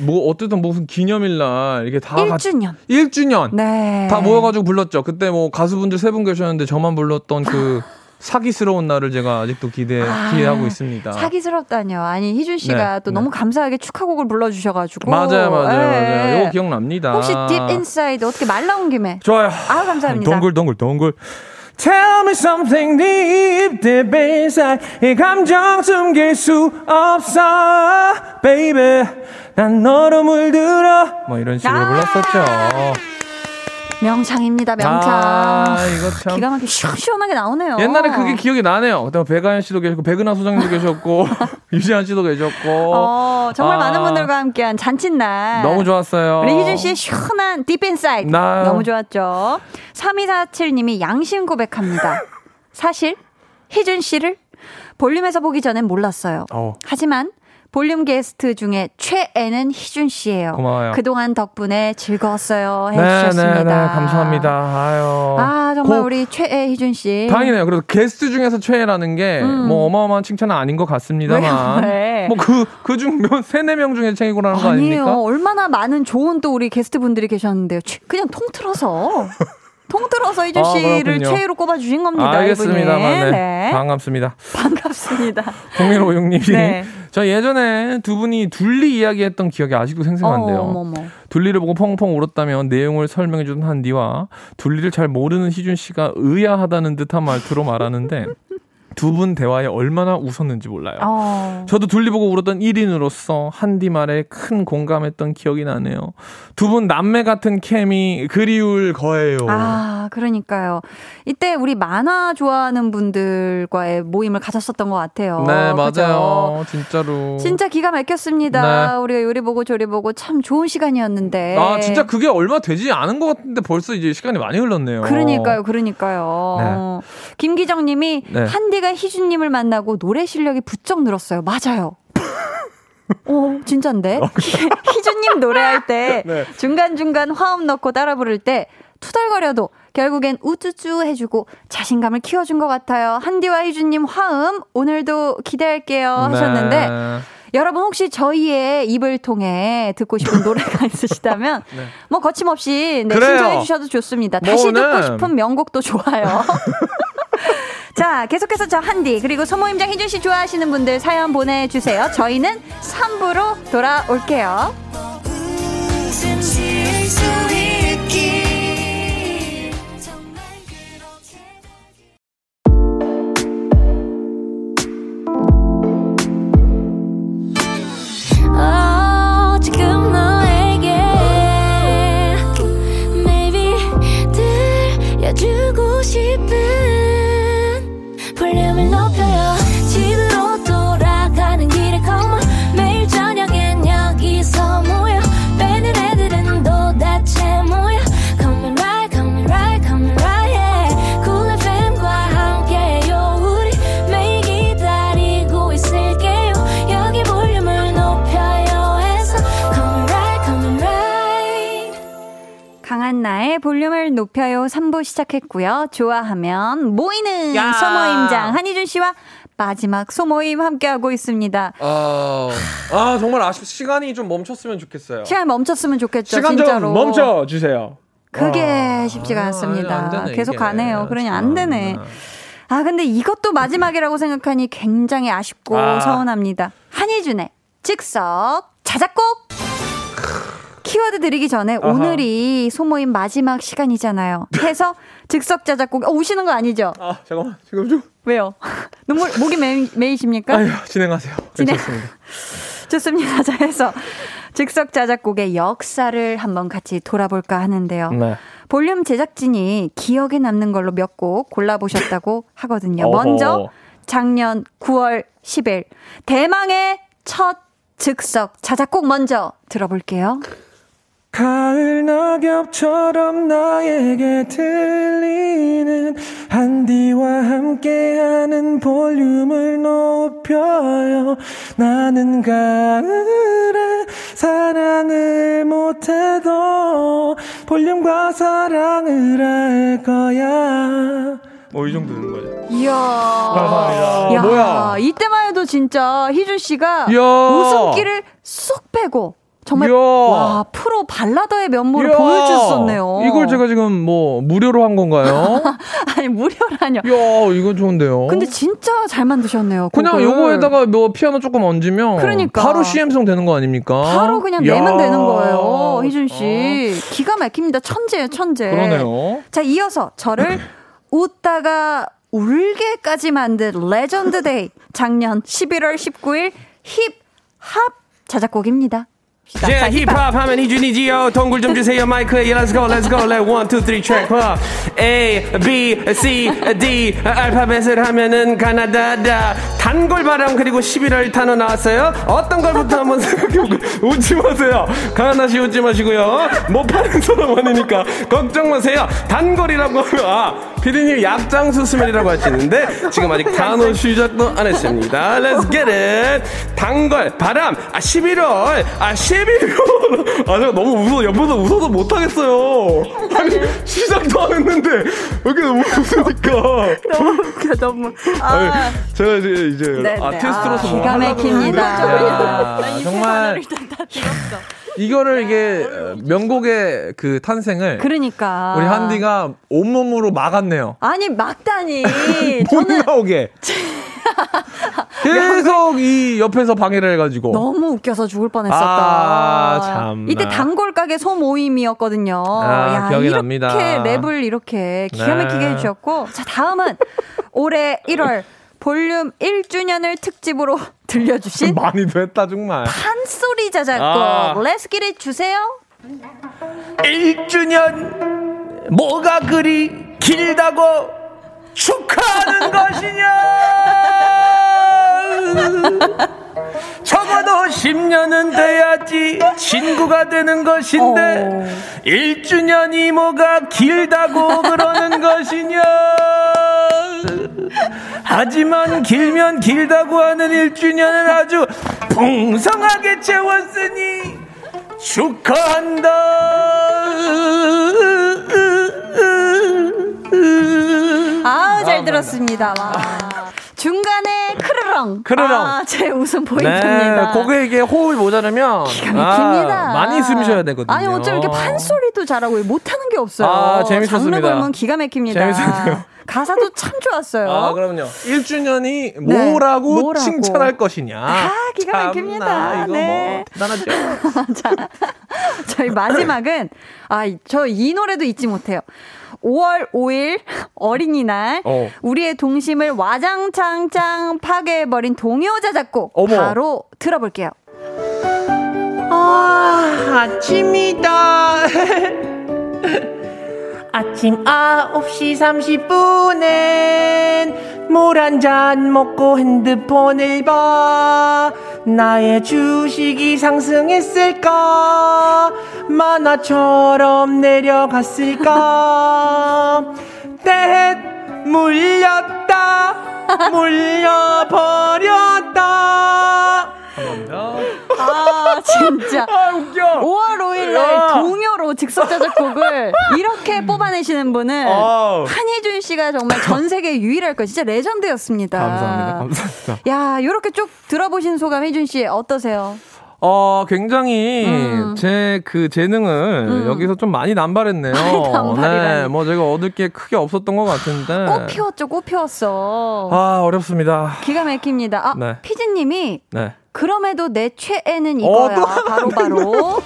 뭐 어쨌든 무슨 기념일 날 이렇게 다 1주년. 1주년 네. 다 모여가지고 불렀죠. 그때 뭐 가수분들 세 분 계셨는데 저만 불렀던 그 사기스러운 날을 제가 아직도 기대 아, 기대하고 있습니다. 사기스럽다뇨. 아니 희준 씨가 네, 또 네. 너무 감사하게 축하곡을 불러주셔가지고. 맞아요, 맞아요, 예. 맞아요. 이거 기억납니다. 혹시 Deep Inside 어떻게 말 나온 김에? 좋아요. 아 감사합니다. 동글 동글 동글. Tell me something deep, deep inside. 이 감정 숨길 수 없어, baby. 난 너로 물들어. 뭐 이런 식으로 아! 불렀었죠. 명창입니다, 명창. 아, 이거 참. 기가 막히게 시원하게 나오네요. 옛날에 그게 기억이 나네요. 그때 배가연 씨도 계셨고, 배근아 소장님도 계셨고, 유지한 씨도 계셨고. 어, 정말 아, 많은 분들과 함께한 잔칫날. 너무 좋았어요. 우리 희준 씨의 시원한 Deep Inside. 나- 너무 좋았죠. 3247님이 양심 고백합니다. 사실, 희준 씨를 볼륨에서 보기 전엔 몰랐어요. 어. 하지만, 볼륨 게스트 중에 최애는 희준 씨예요. 고마워요. 그동안 덕분에 즐거웠어요. 네, 해주셨습니다. 네, 네, 감사합니다. 아유. 아, 정말 고- 우리 최애 희준 씨. 다행이네요. 그래도 게스트 중에서 최애라는 게뭐 어마어마한 칭찬은 아닌 것 같습니다만. 음. 왜요? 왜? 뭐 그, 그중 몇, 세네 명 중에 최고라는 거 아니에요. 아닙니까? 얼마나 많은 좋은 또 우리 게스트 분들이 계셨는데요. 취- 그냥 통틀어서. 통틀어서 희준 아, 씨를 그렇군요. 최애로 꼽아주신 겁니다. 알겠습니다만, 이분이. 네. 네. 반갑습니다. 반갑습니다. 0156님이. 네. 저 예전에 두 분이 둘리 이야기했던 기억이 아직도 생생한데요. 어, 어머머. 둘리를 보고 펑펑 울었다면 내용을 설명해주던 한디와 둘리를 잘 모르는 희준 씨가 의아하다는 듯한 말투로 말하는데 두 분 대화에 얼마나 웃었는지 몰라요. 어. 저도 둘리 보고 울었던 1인으로서 한디 말에 큰 공감했던 기억이 나네요. 두 분 남매 같은 케미 그리울 거예요. 아, 그러니까요. 이때 우리 만화 좋아하는 분들과의 모임을 가졌었던 것 같아요. 네, 그죠? 맞아요. 진짜로. 진짜 기가 막혔습니다. 네. 우리가 요리 보고 조리 보고 참 좋은 시간이었는데. 아, 진짜 그게 얼마 되지 않은 것 같은데 벌써 이제 시간이 많이 흘렀네요. 그러니까요, 그러니까요. 네. 어. 김기정 님이 네. 한디가 희준님을 만나고 노래 실력이 부쩍 늘었어요. 맞아요. 어, 진짠데? 희준님 노래할 때 네. 중간중간 화음 넣고 따라 부를 때 투덜거려도 결국엔 우쭈쭈 해주고 자신감을 키워준 것 같아요. 한디와 희준님 화음 오늘도 기대할게요 하셨는데 네. 여러분 혹시 저희의 입을 통해 듣고 싶은 노래가 있으시다면 네. 뭐 거침없이 네. 신청해 주셔도 좋습니다. 다시 뭐는- 듣고 싶은 명곡도 좋아요. 자, 계속해서 저 한디 그리고 소모임장 희준 씨 좋아하시는 분들 사연 보내주세요. 저희는 3부로 돌아올게요. 높여요 3부 시작했고요. 좋아하면 모이는 야. 소모임장 한희준 씨와 마지막 소모임 함께하고 있습니다. 아, 아 정말 아쉽 시간이 좀 멈췄으면 좋겠어요. 시간 멈췄으면 좋겠죠. 시간 진짜로. 좀 멈춰 주세요. 그게 와. 쉽지가 아, 않습니다. 안 되네, 계속 이게. 가네요. 그러니 안 되네. 참. 아, 근데 이것도 마지막이라고 생각하니 굉장히 아쉽고 아. 서운합니다. 한희준의 즉석 자작곡! 키워드 드리기 전에 오늘이 소모임 마지막 시간이잖아요. 해서 즉석 자 작곡, 어, 우시는 거 아니죠? 아, 잠깐만. 지금 좀. 왜요? 눈물, 목이 메, 메이십니까? 아유, 진행하세요. 진행- 괜찮습니다. 좋습니다. 자, 해서 즉석 자 작곡의 역사를 한번 같이 돌아볼까 하는데요. 네. 볼륨 제작진이 기억에 남는 걸로 몇 곡 골라보셨다고 하거든요. 어허. 먼저 작년 9월 10일 대망의 첫 즉석 자작곡 먼저 들어볼게요. 가을 낙엽처럼 나에게 들리는 한디와 함께하는 볼륨을 높여요 나는 가을에 사랑을 못해도 볼륨과 사랑을 할 거야 뭐이 정도 되는 거죠 이야. 감사합니다. 야, 뭐야? 이때만 해도 진짜 희준 씨가 이야. 웃음기를 쏙 빼고 정말 이야. 와 프로 발라더의 면모를 이야, 보여주셨네요. 이걸 제가 지금 뭐 무료로 한 건가요? 아니 무료라뇨. 이야 이건 좋은데요 근데 진짜 잘 만드셨네요. 그냥 곡을. 요거에다가 뭐 피아노 조금 얹으면 그러니까. 바로 CM송 되는 거 아닙니까? 바로 그냥 이야. 내면 되는 거예요. 희준 씨. 기가 막힙니다. 천재예요, 천재. 어, 그러네요. 자, 이어서 저를 웃다가 울게까지 만든 레전드 day. 작년 11월 19일 힙합 자작곡입니다. 자, 예, 자, 힙합 하면 희준이지요. 동굴 좀 주세요. 마이크에 let's go, let's go, let one, two, three, track. 와. A, B, C, D. 알파벳을 하면은 가나다라. 단골바람 그리고 11월 단어 나왔어요. 어떤 걸부터 한번 생각해보고 웃지 마세요. 한나 씨 웃지 마시고요. 못하는 사람 아니니까 걱정 마세요. 단골이라고 하면 아, 피디님 약장수 스멜이라고 하시는데 지금 아직 단어 시작도 안 했습니다. Let's get it. 단걸, 바람, 아 11월, 아 11월. 아 제가 너무 웃어 옆에서 웃어서 못 하겠어요. 아니 시작도 안 했는데 왜 이렇게 너무 웃으니까. 너무 웃겨, 너무. 아니, 아, 제가 이제 이제 네, 네. 아티스트로서 아, 뭐 기가 막힙니다. 야, 이 정말. 이거를 이게 어, 명곡의 그 탄생을 그러니까. 우리 한디가 온몸으로 막았네요. 아니, 막다니. 못 저는 나오게. 계속 이 옆에서 방해를 해가지고. 너무 웃겨서 죽을 뻔했었다. 아, 참나. 이때 단골 가게 소모임이었거든요. 아, 야, 기억이 이렇게 납니다. 랩을 이렇게 기가 막히게 네. 해주셨고. 자, 다음은 올해 1월 볼륨 1주년을 특집으로 들려주신 많이 됐다 정말. 판소리 자작곡. 아. Let's get it 주세요. 1주년 뭐가 그리 길다고 축하하는 것이냐? 적어도 10년은 돼야지 친구가 되는 것인데 1주년이 뭐가 길다고 그러는 것이냐? 하지만 길면 길다고 하는 1주년을 아주 풍성하게 채웠으니 축하한다. 들었습니다. 와. 중간에 크르렁. 크르렁. 아, 제 웃음 포인트입니다. 네, 곡에 이게 호흡이 모자라면 기가 막힙니다. 아, 많이 숨 쉬어야 되거든요. 아니 어쩜 이렇게 판소리도 잘하고 못하는 게 없어요. 아, 재밌었습니다. 장르 걸면 기가 막힙니다. 재밌었네요. 가사도 참 좋았어요. 아, 그럼요. 1주년이 네, 뭐라고, 뭐라고. 칭찬할 것이냐. 아, 기가 막힙니다. 이거 네. 뭐 대단하죠. 자, 저희 마지막은 아, 저 이 노래도 잊지 못해요. 5월 5일 어린이날 어. 우리의 동심을 와장창창 파괴해버린 동요자 작곡 어머. 바로 들어볼게요. 아, 아침이다. 아침 9시 30분엔 물 한 잔 먹고 핸드폰을 봐. 나의 주식이 상승했을까? 만화처럼 내려갔을까? 때 물렸다. 물려버렸다. 아, 진짜. 아, 웃겨. 5월 5일 야. 날 동요로 즉석 자 작곡을 이렇게 뽑아내시는 분은 아우. 한희준 씨가 정말 전 세계 유일할 거예요. 진짜 레전드였습니다. 감사합니다. 감사합니다. 야, 요렇게 쭉 들어보신 소감 혜준 씨 어떠세요? 어, 굉장히 음. 제그 재능을 여기서 좀 많이 남발했네요. 네, 뭐 제가 얻을 게 크게 없었던 것 같은데. 꽃 피웠죠, 꽃 피웠어. 아, 어렵습니다. 기가 막힙니다. 아, 네. 피디님이 네. 그럼에도 내 최애는 어, 이거야. 또 바로 바로.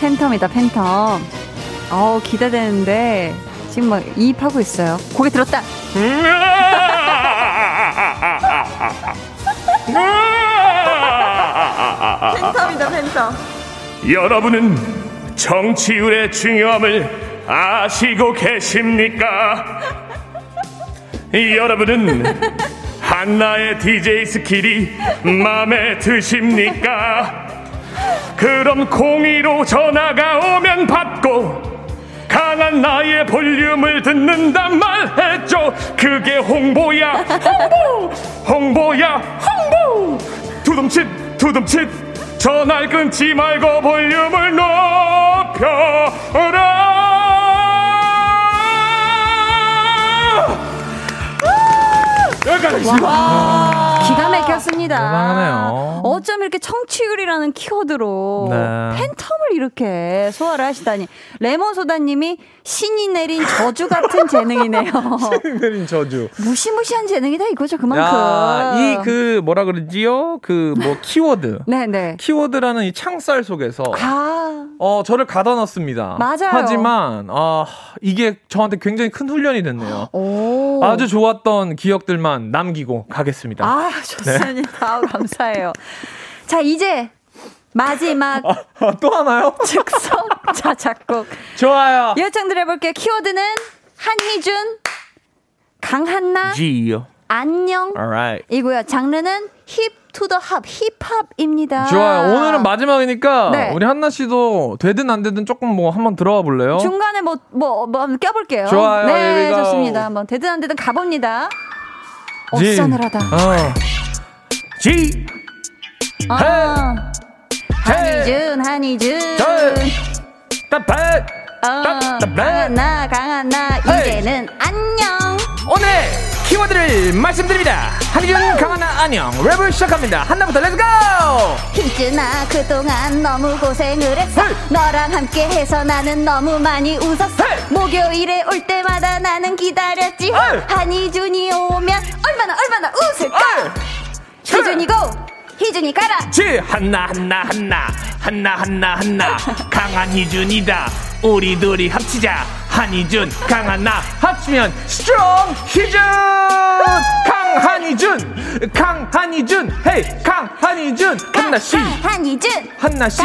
팬텀이다, 팬텀. 어우, 기대되는데 지금 막 이입하고 있어요. 고개 들었다. 팬텀이다, 팬텀. 여러분은 정치율의 중요함을 아시고 계십니까? 여러분은 한나의 DJ 스킬이 마음에 드십니까? 그럼 공의로 전화가 오면 받고 강한 나의 볼륨을 듣는단 말했죠. 그게 홍보야 홍보! 홍보야 홍보! 두둠칫 두둠칫. 전화를 끊지 말고 볼륨을 높여라 여기까지 하겠습니다 기가 막혔습니다. 대단하네요. 어쩜 이렇게 청취율이라는 키워드로 네. 팬텀을 이렇게 소화를 하시다니. 레몬소다님이 신이 내린 저주 같은 재능이네요. 내린 저주. 무시무시한 재능이다 이거죠 그만큼. 야, 이그 뭐라 그러지요? 그 뭐 키워드. 네네. 키워드라는 이 창살 속에서 아 어 저를 가다 넣습니다. 맞아요. 하지만 아 이게 저한테 굉장히 큰 훈련이 됐네요. 오. 아주 좋았던 기억들만 남기고 가겠습니다. 아 좋습니다. 아우, 감사해요. 자 이제 마지막 아, 또 하나요? 즉석 자 작곡 좋아요. 요청 드려볼게요. 키워드는 한희준, 강한나, G요. 안녕. Alright. 이고요. 장르는 hip to the hop, 힙합입니다. 좋아요. 오늘은 마지막이니까 네. 우리 한나 씨도 되든 안 되든 조금 뭐 한번 들어와 볼래요? 중간에 뭐, 뭐, 뭐, 한번 껴볼게요. 좋아요. 네. 좋습니다. 한번 되든 안 되든 가봅니다. G. 어싸늘하다. 어. G. 아, 한희준, 한희준. 따뜻. 어, 따뜻. 강한나, 강한나. 이제는 안녕. 오늘 키워드를 말씀드립니다. 한희준 강한나 안녕. 랩을 시작합니다. 한나부터 let's go! 희준아 그동안 너무 고생을 했어 hey. 너랑 함께 해서 나는 너무 많이 웃었어 hey. 목요일에 올 때마다 나는 기다렸지 hey. 한희준이 오면 얼마나 얼마나 웃을까 희준이 go 희준이 가라 지 한나 한나 한나 한나 한나 한나 강한 희준이다 우리 둘이 합치자 한희준 강한나 합치면 strong 희준! 강한희준! 강한희준! hey! 강한희준! 한나씨! 한희준 한나씨.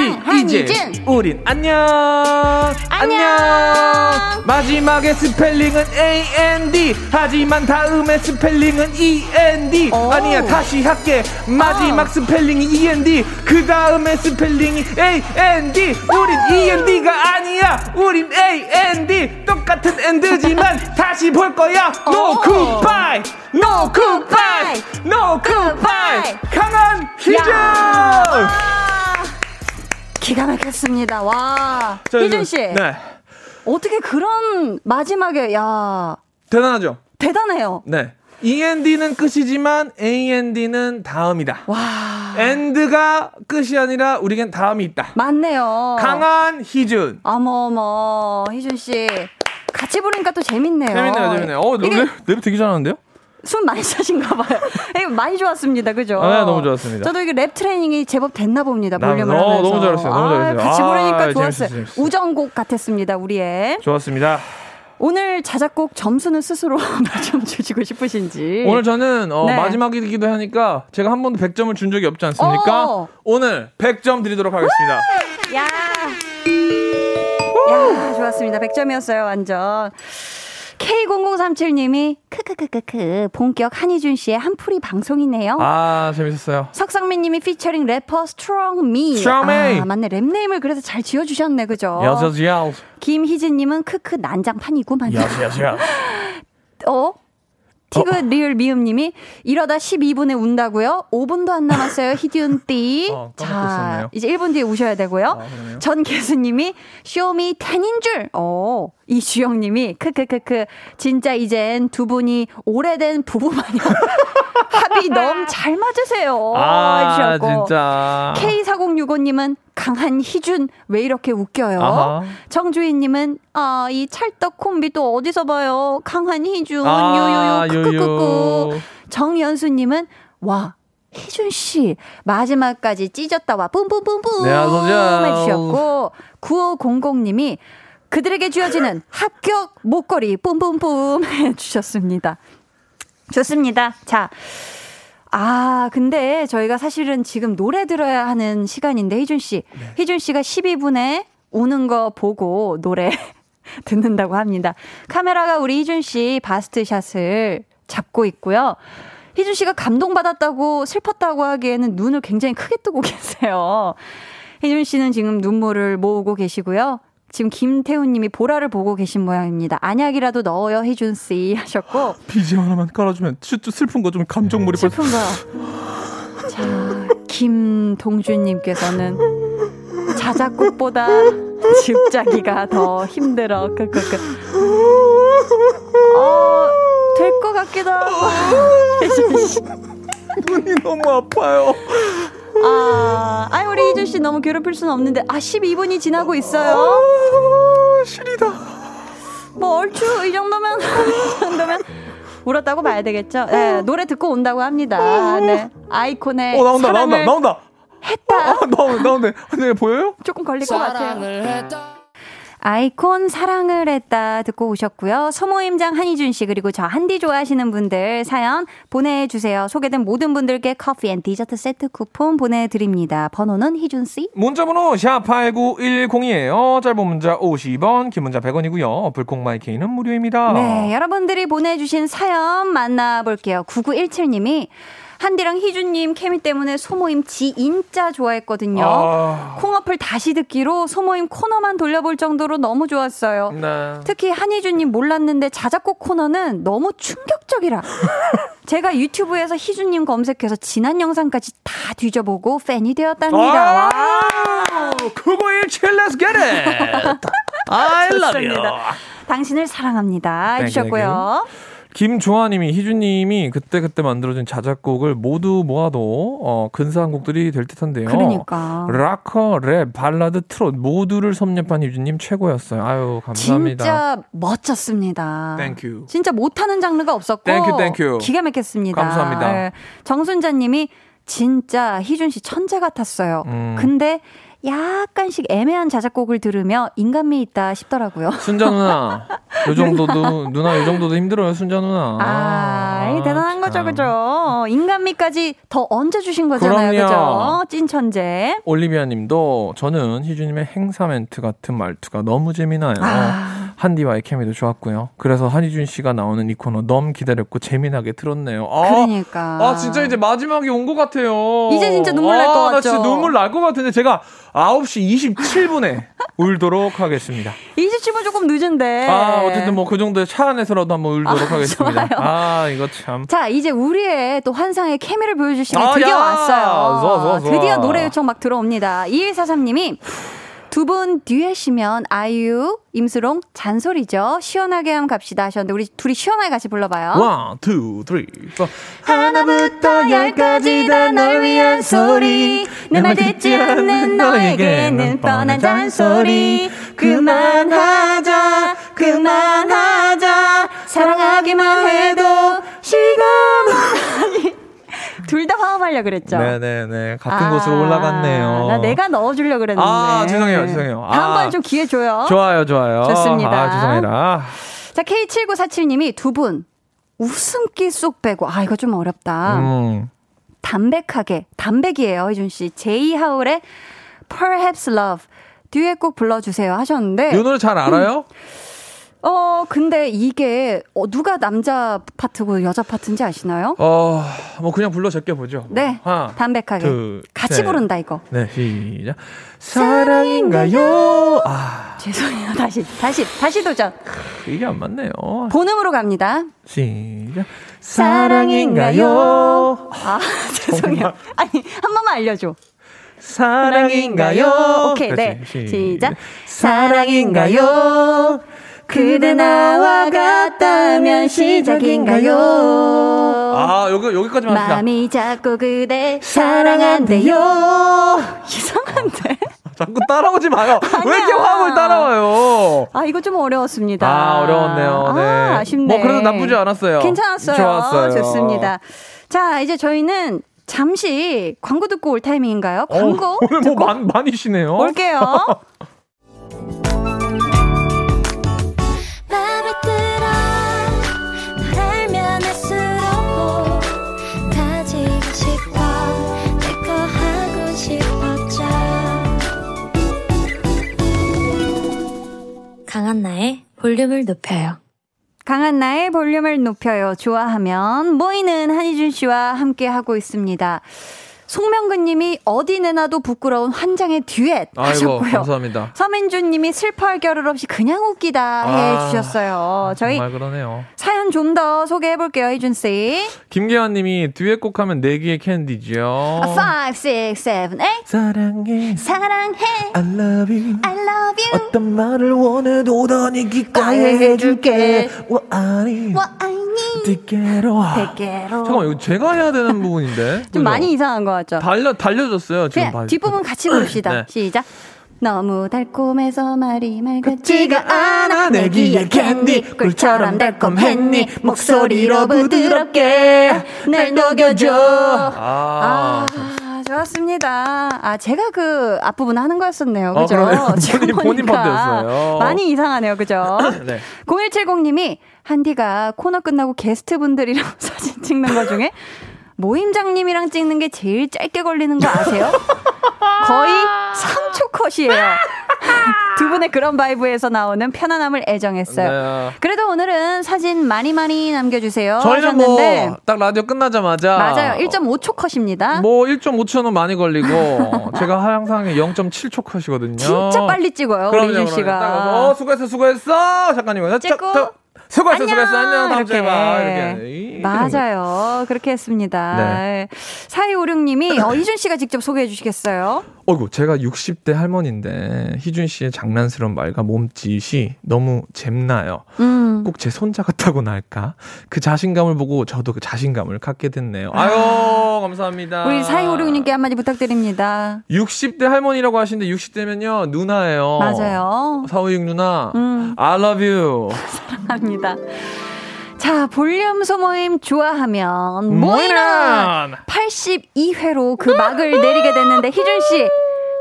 이제 우린 안녕 안녕 마지막에 스펠링은 A N D 하지만 다음에 스펠링은 E N D 아니야 다시 할게 마지막 스펠링이 E N D 그 다음에 스펠링이 A N D 우린 E N D가 아니야 우린 A N D 똑같은 엔드지만 다시 볼 거야 No goodbye No goodbye No goodbye 강한 희준 기가 막혔습니다. 와. 자, 희준 씨. 네. 어떻게 그런 마지막에, 야, 대단하죠? 대단해요. 네. END는 끝이지만 AND는 다음이다. 와. 엔드가 끝이 아니라 우리겐 다음이 있다. 맞네요. 강한 희준. 어머머, 희준 씨. 같이 부르니까 또 재밌네요. 재밌네요, 재밌네요. 어, 이게 랩, 랩 되게 잘하는데요? 숨 많이 차신가 봐요. 많이 좋았습니다. 그죠? 아, 네, 너무 좋았습니다. 저도 이게 랩 트레이닝이 제법 됐나 봅니다. 나- 볼륨을 어. 너무 잘했어요, 너무 아, 잘했어요. 같이 아, 부르니까 재밌었어요, 좋았어요. 재밌었어요. 우정곡 같았습니다. 우리의. 좋았습니다. 오늘 자작곡 점수는 스스로 몇 점 주시고 싶으신지. 오늘 저는 어, 네. 마지막이기도 하니까 제가 한 번도 100점을 준 적이 없지 않습니까? 어. 오늘 100점 드리도록 하겠습니다. 야. 야, 좋았습니다. 100점이었어요, 완전. K0037님이 크크크크크 본격 한희준 씨의 한풀이 방송이네요. 아, 재밌었어요. 석상민님이 피처링 래퍼. Strong Me. 아, 맞네. 랩네임을 그래서 잘 지어주셨네, 그죠? yas. 김희진님은 크크 난장판이구만. yas. 어? 티그 리을 미음님이 이러다 12분에 운다고요? 5분도 안 남았어요. 희디운띠. 어, 자, 있었네요. 이제 1분 뒤에 우셔야 되고요. 아, 그러네요. 전계수님이 쇼미 10인 줄. 어, 이 주영님이 크크크크 진짜 이젠 두 분이 오래된 부부 마냥 합이 너무 잘 맞으세요. 아, 해주셨고. 진짜. K4065님은 강한 희준 왜 이렇게 웃겨요? 아하. 정주희님은 아 이 찰떡 콤비 또 어디서 봐요? 강한 희준 아, 요요요 크크크크. 정연수님은 와 희준 씨 마지막까지 찢었다 와 뿜뿜뿜뿜 네. 해주셨고 9500님이 그들에게 주어지는 합격 목걸이 뿜뿜뿜 해주셨습니다. 좋습니다. 자. 아, 근데 저희가 사실은 지금 노래 들어야 하는 시간인데, 희준 씨. 네. 희준 씨가 12분에 오는 거 보고 노래 듣는다고 합니다. 카메라가 우리 희준 씨 바스트샷을 잡고 있고요. 희준 씨가 감동받았다고 슬펐다고 하기에는 눈을 굉장히 크게 뜨고 계세요. 희준 씨는 지금 눈물을 모으고 계시고요. 지금 김태훈 님이 보라를 보고 계신 모양입니다. 안약이라도 넣어요, 희준 씨 하셨고. BGM 하나만 깔아주면 좀 슬픈 거 좀 감정 몰입할 수 슬픈 거요. 자, 김동준님께서는 자작곡보다 집자기가 더 힘들어. 크크크. 어, 될 것 같기도 하고. 눈이 너무 아파요. 아, 아이, 우리 이준 씨 너무 괴롭힐 수는 없는데, 아, 12분이 지나고 있어요. 아, 시리다. 뭐, 얼추, 이 정도면, 이 정도면. 울었다고 봐야 되겠죠? 네, 노래 듣고 온다고 합니다. 네. 아이콘의. 어, 나온다, 나온다, 사랑을 나온다. 했다. 어, 나온다, 나온다. 네, 보여요? 조금 걸릴 것 같아요. 아이콘 사랑을 했다 듣고 오셨고요. 소모임장 한희준 씨 그리고 저 한디 좋아하시는 분들 사연 보내주세요. 소개된 모든 분들께 커피 and 디저트 세트 쿠폰 보내드립니다. 번호는 희준 씨. 문자번호 샵8910이에요. 짧은 문자 50원, 긴 문자 100원이고요. 어플 콩마이케이는 무료입니다. 네, 여러분들이 보내주신 사연 만나볼게요. 9917님이 한디랑 희준님 케미 때문에 소모임 지인자 좋아했거든요. 아. 콩어플 다시 듣기로 소모임 코너만 돌려볼 정도로 너무 좋았어요. 네. 특히 한희준님 몰랐는데 자작곡 코너는 너무 충격적이라. 제가 유튜브에서 희준님 검색해서 지난 영상까지 다 뒤져보고 팬이 되었답니다. 아, 9917, let's get it! I love you. 당신을 사랑합니다. 해주셨고요. 김조아님이 희준님이 그때 그때 만들어진 자작곡을 모두 모아도 어, 근사한 곡들이 될 듯한데요. 그러니까. 락커, 랩, 발라드, 트롯 모두를 섭렵한 희준님 최고였어요. 아유 감사합니다. 진짜 멋졌습니다. Thank you. 진짜 못하는 장르가 없었고 thank you, thank you. 기가 막혔습니다. 감사합니다. 예. 정순자님이 진짜 희준 씨 천재 같았어요. 음. 근데 약간씩 애매한 자작곡을 들으며 인간미 있다 싶더라고요. 순자 누나, 요 정도도 누나 요 정도도 힘들어요, 순자 누나. 아, 이 대단한 참. 거죠, 그죠? 인간미까지 더 얹어 주신 거잖아요, 그럼요. 그죠? 찐 천재. 올리비아 님도 저는 희준님의 행사 멘트 같은 말투가 너무 재미나요. 아. 한디와의 케미도 좋았고요. 그래서 한희준 씨가 나오는 이 코너 너무 기다렸고 재미나게 들었네요. 아, 그러니까. 아 진짜 이제 마지막이 온 것 같아요. 이제 진짜 눈물 날것 아, 나 같죠? 진짜 눈물 날 것 같은데 제가 9시 27분에 울도록 하겠습니다. 20분 조금 늦은데. 아 어쨌든 뭐 그 정도의 차 안에서라도 한번 울도록 아, 하겠습니다. 좋아요. 아 이거 참. 자, 이제 우리의 또 환상의 케미를 보여줄 시간이 아, 드디어 야! 왔어요. 좋아, 좋아, 좋아. 드디어 노래 요청 막 들어옵니다. 2143님이 두 분 듀엣이면 아이유, 임슬옹 잔소리죠. 시원하게 한번 갑시다 하셨는데 우리 둘이 시원하게 같이 불러봐요. One, two, three, four. 하나부터 열까지 다 널 위한 소리 내 말 듣지 않는 너에게는 뻔한 잔소리 그만하자 그만하자 사랑하기만 해도 시간 둘 다 화음하려 그랬죠 네네네 같은 아, 곳으로 올라갔네요. 나 내가 넣어주려 그랬는데 아, 죄송해요, 죄송해요. 아. 다음번에 좀 기회 줘요 좋아요, 좋아요. 좋습니다. 아, 죄송해라. 자 K7947님이 두 분 웃음기 쏙 빼고 아 이거 좀 어렵다 음. 담백하게 담백이에요 희준 씨 제이 하울의 Perhaps Love 듀엣곡 불러주세요 하셨는데 이 노래 잘 알아요? 어, 근데 이게 어, 누가 남자 파트고 여자 파트인지 아시나요? 어, 뭐 그냥 불러 제껴 보죠. 네. 하나, 담백하게. 둘, 같이 셋. 부른다, 이거. 네, 시작. 사랑인가요? 아, 죄송해요. 다시, 다시, 다시 도전. 이게 안 맞네요. 본음으로 갑니다. 시작. 사랑인가요? 아, 죄송해요. 아니, 한 번만 알려 줘. 사랑인가요? 오케이, 네. 그렇지, 시작. 사랑인가요? 그대 나와 같다면 시작인가요? 아, 여기, 여기까지만 합시다. 마음이 자꾸 그대 사랑한대요. 이상한데? 자꾸 따라오지 마요. 왜 이렇게. 화음을 따라와요? 아, 이거 좀 어려웠습니다. 아, 어려웠네요. 네. 아, 아쉽네. 뭐, 그래도 나쁘지 않았어요. 괜찮았어요. 좋았어요. 좋습니다. 자, 이제 저희는 잠시 광고 듣고 올 타이밍인가요? 광고 어, 오늘 뭐 듣고 많, 많이 쉬네요. 올게요. 볼륨을 높여요 강한 나의 볼륨을 높여요. 좋아하면 모이는 한희준 씨와 함께 하고 있습니다. 송명근 님이 어디 내놔도 부끄러운 환장의 듀엣 아이고, 하셨고요. 감사합니다. 서민준 님이 슬퍼할 겨를 없이 그냥 웃기다 해 아, 주셨어요. 저희 정말 그러네요. 사연 좀 더 소개해 볼게요, 희준 씨. 김계환 님이 듀엣곡 하면 네개의 캔디죠. 5, 6, 7, 8 사랑해, 사랑해 I love you. I love you 어떤 말을 원해도 넌이 기꺼이 해줄게. 와, 아니, 뭐 아니 띠께로. 대게로 잠깐만, 이거 제가 해야 되는 부분인데. 좀 그죠? 많이 이상한 것같 죠? 달려, 달려졌어요, 지금. 봐- 뒷부분 같이 부릅시다. 네. 시작. 너무 달콤해서 말이 같지가 않아 않아 내기의 캔디 꿀처럼 달콤했니 목소리로 부드럽게 날 녹여줘 아, 좋았습니다. 아, 제가 그 앞부분 하는 거였었네요. 어, 그죠? 지금 본인- 본인 파트였어요. 많이 이상하네요. 그죠? 네. 0170님이 한디가 코너 끝나고 게스트분들이랑 사진 찍는 거 중에 모임장님이랑 찍는 게 제일 짧게 걸리는 거 아세요? 거의 3초 컷이에요. 두 분의 그런 바이브에서 나오는 편안함을 애정했어요. 네. 그래도 오늘은 사진 많이 많이 남겨주세요. 저희는 뭐 딱 라디오 끝나자마자 맞아요. 1.5초 컷입니다. 뭐 1.5초는 많이 걸리고 제가 항상 0.7초 컷이거든요. 진짜 빨리 찍어요. 우리 그럼요, 이준. 딱 와서, 씨가. 어, 수고했어, 수고했어. 잠깐만요. 찍고, 저, 저, 수고했어, 안녕! 수고했어. 안녕. 다음 주에 봐. 이렇게. 이렇게. 이- 맞아요. 그렇게 했습니다. 네. 4256님이 어, 희준 씨가 직접 소개해 주시겠어요? 어이구, 제가 60대 할머니인데 희준 씨의 장난스러운 말과 몸짓이 너무 잼나요. 음. 꼭제 손자 같다고나 할까? 그 자신감을 보고 저도 그 자신감을 갖게 됐네요. 아유, 감사합니다. 우리 4256님께 한마디 부탁드립니다. 60대 할머니라고 하시는데 60대면요, 누나예요. 맞아요. 456 누나, 음. I love you. 합니다. 자, 볼륨 소모임 좋아하면 모이는 82회로 그 막을 내리게 됐는데 희준 씨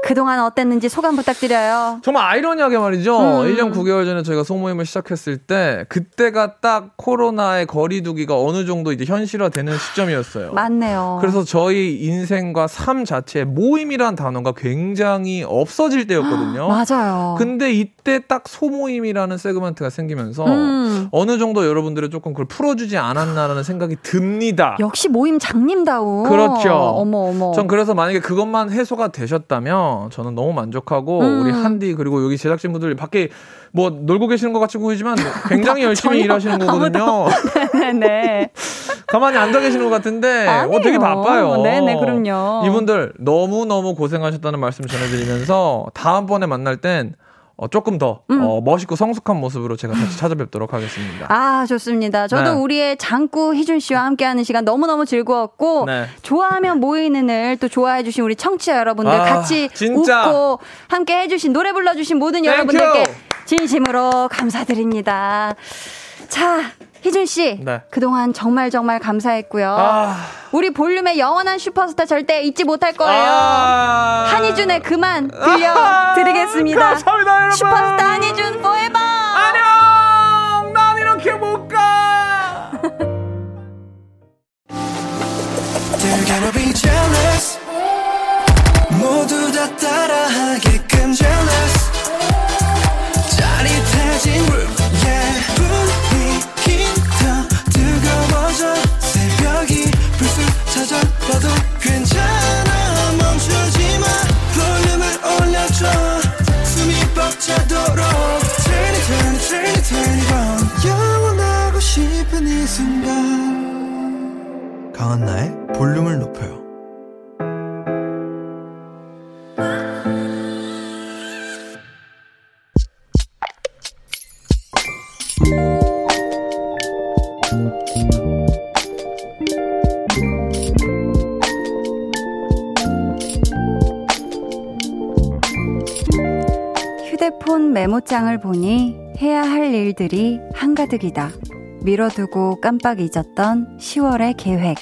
그동안 어땠는지 소감 부탁드려요. 정말 아이러니하게 말이죠. 음. 1년 9개월 전에 저희가 소모임을 시작했을 때 그때가 딱 코로나의 거리두기가 어느 정도 이제 현실화되는 시점이었어요. 맞네요. 그래서 저희 인생과 삶 자체에 모임이란 단어가 굉장히 없어질 때였거든요. 맞아요. 근데 이때 딱 소모임이라는 세그먼트가 생기면서 음. 어느 정도 여러분들이 조금 그걸 풀어주지 않았나라는 생각이 듭니다. 역시 모임 장님다운. 그렇죠. 어머 어머. 전 그래서 만약에 그것만 해소가 되셨다면 저는 너무 만족하고 음. 우리 한디 그리고 여기 제작진분들 밖에 뭐 놀고 계시는 것 같이 보이지만 굉장히 열심히 전혀 일하시는 거거든요. 네네. 가만히 앉아 계시는 것 같은데 어, 되게 아니에요. 바빠요. 네네, 그럼요. 이분들 너무 너무 고생하셨다는 말씀 전해드리면서 다음번에 만날 땐 어, 조금 더 음. 어, 멋있고 성숙한 모습으로 제가 다시 찾아뵙도록 하겠습니다. 아, 좋습니다. 저도 네. 우리의 장구 희준 씨와 함께하는 시간 너무너무 즐거웠고, 네. 좋아하면 모이는 을 또 좋아해주신 우리 청취자 여러분들 아, 같이 진짜. 웃고 함께 해주신 노래 불러주신 모든 여러분들께. 진심으로 감사드립니다. 자, 희준 씨. 네. 그동안 정말 정말 감사했고요. 아, 우리 볼륨의 영원한 슈퍼스타 절대 잊지 못할 거예요. 아. 한희준의 그만 들려드리겠습니다. 감사합니다, 여러분. 슈퍼스타 한희준 포에버. 안녕! 난 이렇게 못 가! 모두 다 따라하게끔 jealous 메모장을 보니 해야 할 일들이 한가득이다. 미뤄두고 깜빡 잊었던 10월의 계획.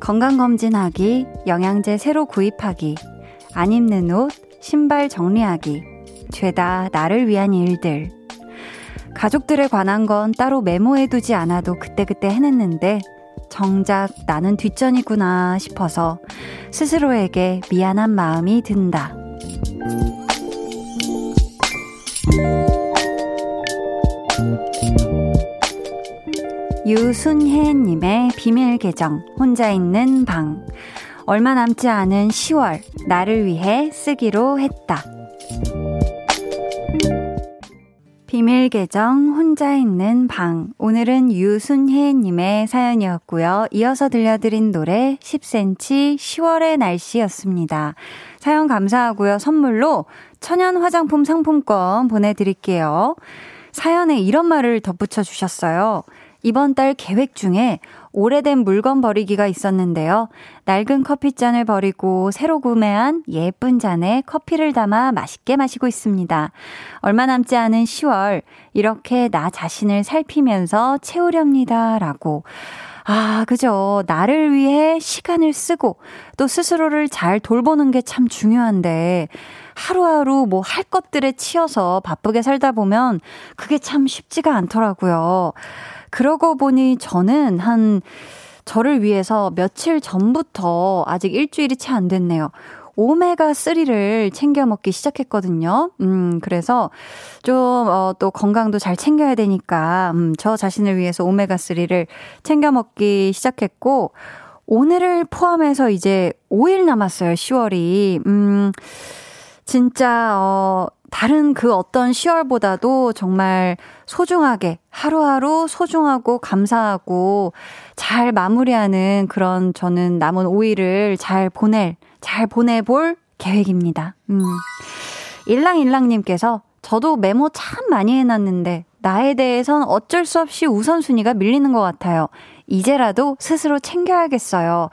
건강검진하기, 영양제 새로 구입하기, 안 입는 옷, 신발 정리하기. 죄다 나를 위한 일들. 가족들에 관한 건 따로 메모해두지 않아도 그때그때 해냈는데, 정작 나는 뒷전이구나 싶어서 스스로에게 미안한 마음이 든다. 유순혜님의 비밀 계정, 혼자 있는 방. 얼마 남지 않은 10월, 나를 위해 쓰기로 했다. 비밀 계정, 혼자 있는 방. 오늘은 유순혜님의 사연이었고요. 이어서 들려드린 노래 10cm 10월의 날씨였습니다. 사연 감사하고요. 선물로 천연 화장품 상품권 보내드릴게요. 사연에 이런 말을 덧붙여 주셨어요. 이번 달 계획 중에 오래된 물건 버리기가 있었는데요. 낡은 커피잔을 버리고 새로 구매한 예쁜 잔에 커피를 담아 맛있게 마시고 있습니다. 얼마 남지 않은 10월, 이렇게 나 자신을 살피면서 채우렵니다. 라고. 아, 그죠. 나를 위해 시간을 쓰고 또 스스로를 잘 돌보는 게 참 중요한데 하루하루 뭐 할 것들에 치여서 바쁘게 살다 보면 그게 참 쉽지가 않더라고요. 그러고 보니 저는 한 저를 위해서 며칠 전부터 아직 일주일이 채 안 됐네요. 오메가3를 챙겨 먹기 시작했거든요. 음, 그래서 좀, 어, 또 건강도 잘 챙겨야 되니까, 음, 저 자신을 위해서 오메가3를 챙겨 먹기 시작했고, 오늘을 포함해서 이제 5일 남았어요, 10월이. 음, 진짜, 어, 다른 그 어떤 10월보다도 정말 소중하게 하루하루 소중하고 감사하고 잘 마무리하는 그런 저는 남은 5일을 잘 보낼, 잘 보내볼 계획입니다. 음. 일랑일랑님께서 저도 메모 참 많이 해놨는데 나에 대해선 어쩔 수 없이 우선순위가 밀리는 것 같아요. 이제라도 스스로 챙겨야겠어요.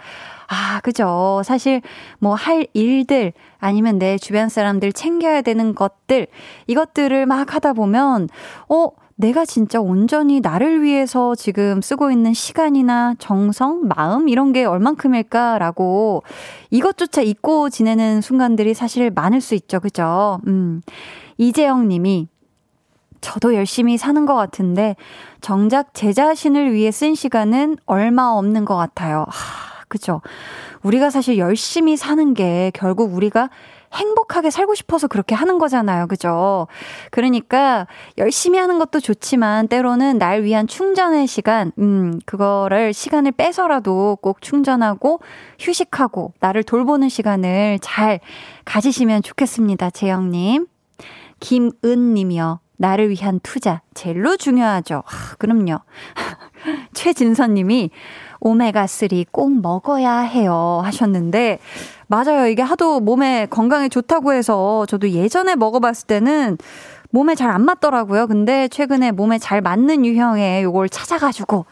아, 그죠. 사실 뭐 할 일들 아니면 내 주변 사람들 챙겨야 되는 것들 이것들을 막 하다 보면 어 내가 진짜 온전히 나를 위해서 지금 쓰고 있는 시간이나 정성, 마음 이런 게 얼만큼일까라고 이것조차 잊고 지내는 순간들이 사실 많을 수 있죠. 그죠? 음. 이재영 님이 저도 열심히 사는 것 같은데 정작 제 자신을 위해 쓴 시간은 얼마 없는 것 같아요. 하. 그죠? 우리가 사실 열심히 사는 게 결국 우리가 행복하게 살고 싶어서 그렇게 하는 거잖아요. 그죠? 그러니까 열심히 하는 것도 좋지만 때로는 날 위한 충전의 시간, 음, 그거를 시간을 빼서라도 꼭 충전하고 휴식하고 나를 돌보는 시간을 잘 가지시면 좋겠습니다. 재영님. 김은 님이요. 나를 위한 투자. 제일로 중요하죠. 아, 그럼요. 최진선 님이 오메가3 꼭 먹어야 해요. 하셨는데, 맞아요. 이게 하도 몸에 건강에 좋다고 해서 저도 예전에 먹어봤을 때는 몸에 잘 안 맞더라고요. 근데 최근에 몸에 잘 맞는 유형의 요걸 찾아가지고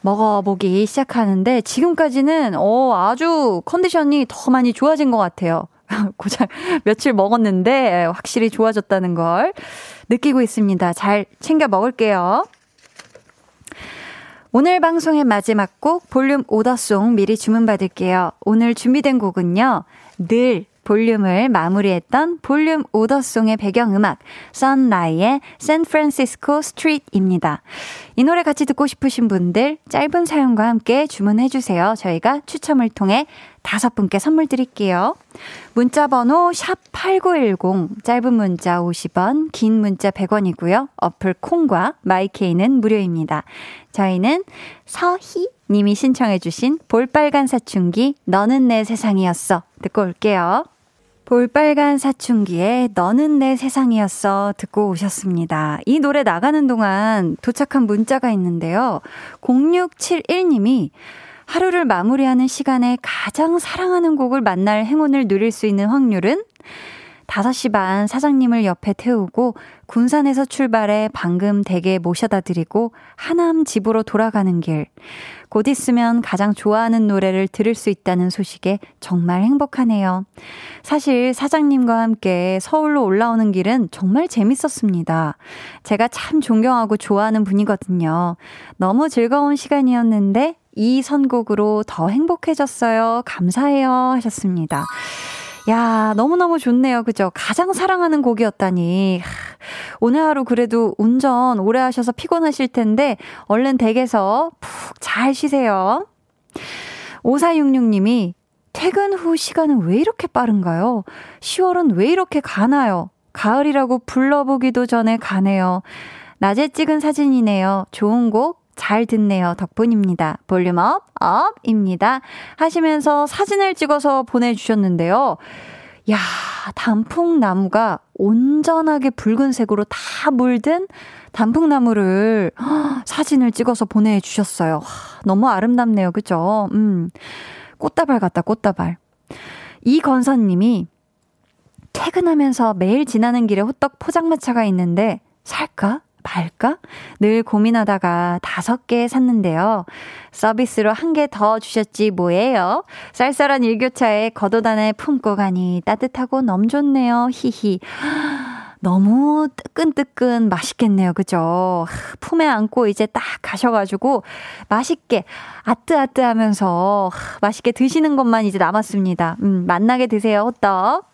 먹어보기 시작하는데 지금까지는 어, 아주 컨디션이 더 많이 좋아진 것 같아요. 고작 며칠 먹었는데 확실히 좋아졌다는 걸 느끼고 있습니다. 잘 챙겨 먹을게요. 오늘 방송의 마지막 곡 볼륨 오더송 미리 주문받을게요. 오늘 준비된 곡은요. 늘 볼륨을 마무리했던 볼륨 오더송의 배경음악 썬라이의 샌프란시스코 스트리트입니다. 이 노래 같이 듣고 싶으신 분들 짧은 사연과 함께 주문해 주세요. 저희가 추첨을 통해 다섯 분께 선물 드릴게요. 문자 번호 샵8910 짧은 문자 50원, 긴 문자 100원이고요. 어플 콩과 마이케이는 무료입니다. 저희는 서희 님이 신청해 주신 볼빨간 사춘기 너는 내 세상이었어 듣고 올게요. 볼빨간 사춘기에 너는 내 세상이었어 듣고 오셨습니다. 이 노래 나가는 동안 도착한 문자가 있는데요. 0671님이 하루를 마무리하는 시간에 가장 사랑하는 곡을 만날 행운을 누릴 수 있는 확률은 5시 반 사장님을 옆에 태우고 군산에서 출발해 방금 댁에 모셔다 드리고 하남 집으로 돌아가는 길. 곧 있으면 가장 좋아하는 노래를 들을 수 있다는 소식에 정말 행복하네요. 사실 사장님과 함께 서울로 올라오는 길은 정말 재밌었습니다. 제가 참 존경하고 좋아하는 분이거든요. 너무 즐거운 시간이었는데 이 선곡으로 더 행복해졌어요. 감사해요. 하셨습니다. 야, 너무너무 좋네요. 그죠? 가장 사랑하는 곡이었다니. 오늘 하루 그래도 운전 오래 하셔서 피곤하실 텐데, 얼른 댁에서 푹 잘 쉬세요. 5466님이 퇴근 후 시간은 왜 이렇게 빠른가요? 10월은 왜 이렇게 가나요? 가을이라고 불러보기도 전에 가네요. 낮에 찍은 사진이네요. 좋은 곡 잘 듣네요. 덕분입니다. 볼륨 up, up입니다. 하시면서 사진을 찍어서 보내주셨는데요. 야, 단풍나무가 온전하게 붉은색으로 다 물든 단풍나무를 사진을 찍어서 보내주셨어요. 너무 아름답네요. 그죠? 음. 꽃다발 같다, 꽃다발. 이건선님이 퇴근하면서 매일 지나는 길에 호떡 포장마차가 있는데 살까? 말까? 늘 고민하다가 다섯 개 샀는데요. 서비스로 한 개 더 주셨지 뭐예요? 쌀쌀한 일교차에 겉옷안에 품고 가니 따뜻하고 너무 좋네요. 히히. 너무 뜨끈뜨끈 맛있겠네요. 그죠? 품에 안고 이제 딱 가셔가지고 맛있게 아뜨아뜨 하면서 맛있게 드시는 것만 이제 남았습니다. 음, 맛나게 드세요. 호떡.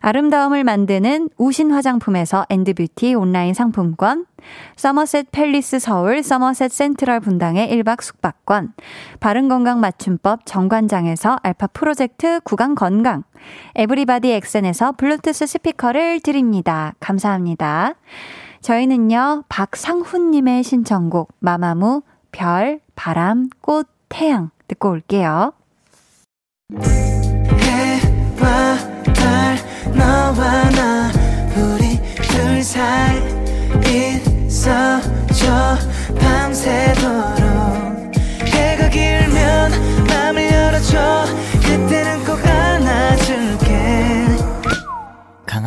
아름다움을 만드는 우신 화장품에서 엔드뷰티 온라인 상품권, 서머셋 팰리스 서울 서머셋 센트럴 분당의 1박 숙박권, 바른건강 맞춤법 정관장에서 알파 프로젝트 구강 건강, 에브리바디 엑센에서 블루투스 스피커를 드립니다. 감사합니다. 저희는요, 박상훈님의 신청곡, 마마무, 별, 바람, 꽃, 태양 듣고 올게요.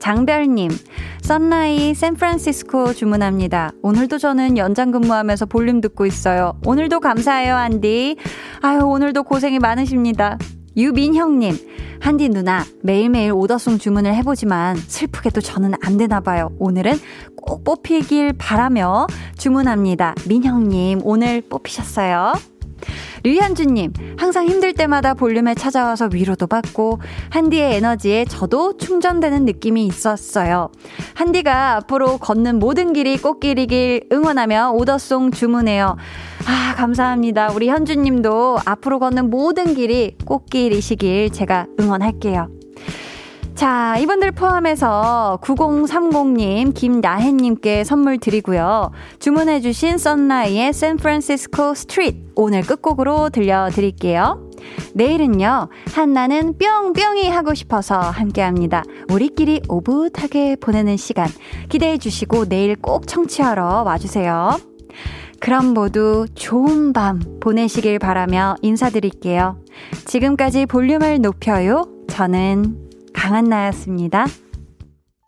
장별님, 썬라이 샌프란시스코 주문합니다. 오늘도 저는 연장 근무하면서 볼륨 듣고 있어요. 오늘도 감사해요, 안디. 아유, 오늘도 고생이 많으십니다. 유민형님, 한디 누나, 매일매일 오더송 주문을 해보지만 슬프게도 저는 안 되나봐요. 오늘은 꼭 뽑히길 바라며 주문합니다. 민형님, 오늘 뽑히셨어요. 류현주님, 항상 힘들 때마다 볼륨에 찾아와서 위로도 받고, 한디의 에너지에 저도 충전되는 느낌이 있었어요. 한디가 앞으로 걷는 모든 길이 꽃길이길 응원하며 order song 주문해요. 아, 감사합니다. 우리 현주님도 앞으로 걷는 모든 길이 꽃길이시길 제가 응원할게요. 자, 이분들 포함해서 9030님, 김나혜님께 선물 드리고요. 주문해주신 썬라이의 San Francisco Street 오늘 끝곡으로 들려드릴게요. 내일은요, 한나는 뿅뿅이 하고 싶어서 함께 합니다. 우리끼리 오붓하게 보내는 시간 기대해 주시고 내일 꼭 청취하러 와주세요. 그럼 모두 좋은 밤 보내시길 바라며 인사드릴게요. 지금까지 볼륨을 높여요. 저는 강한나였습니다.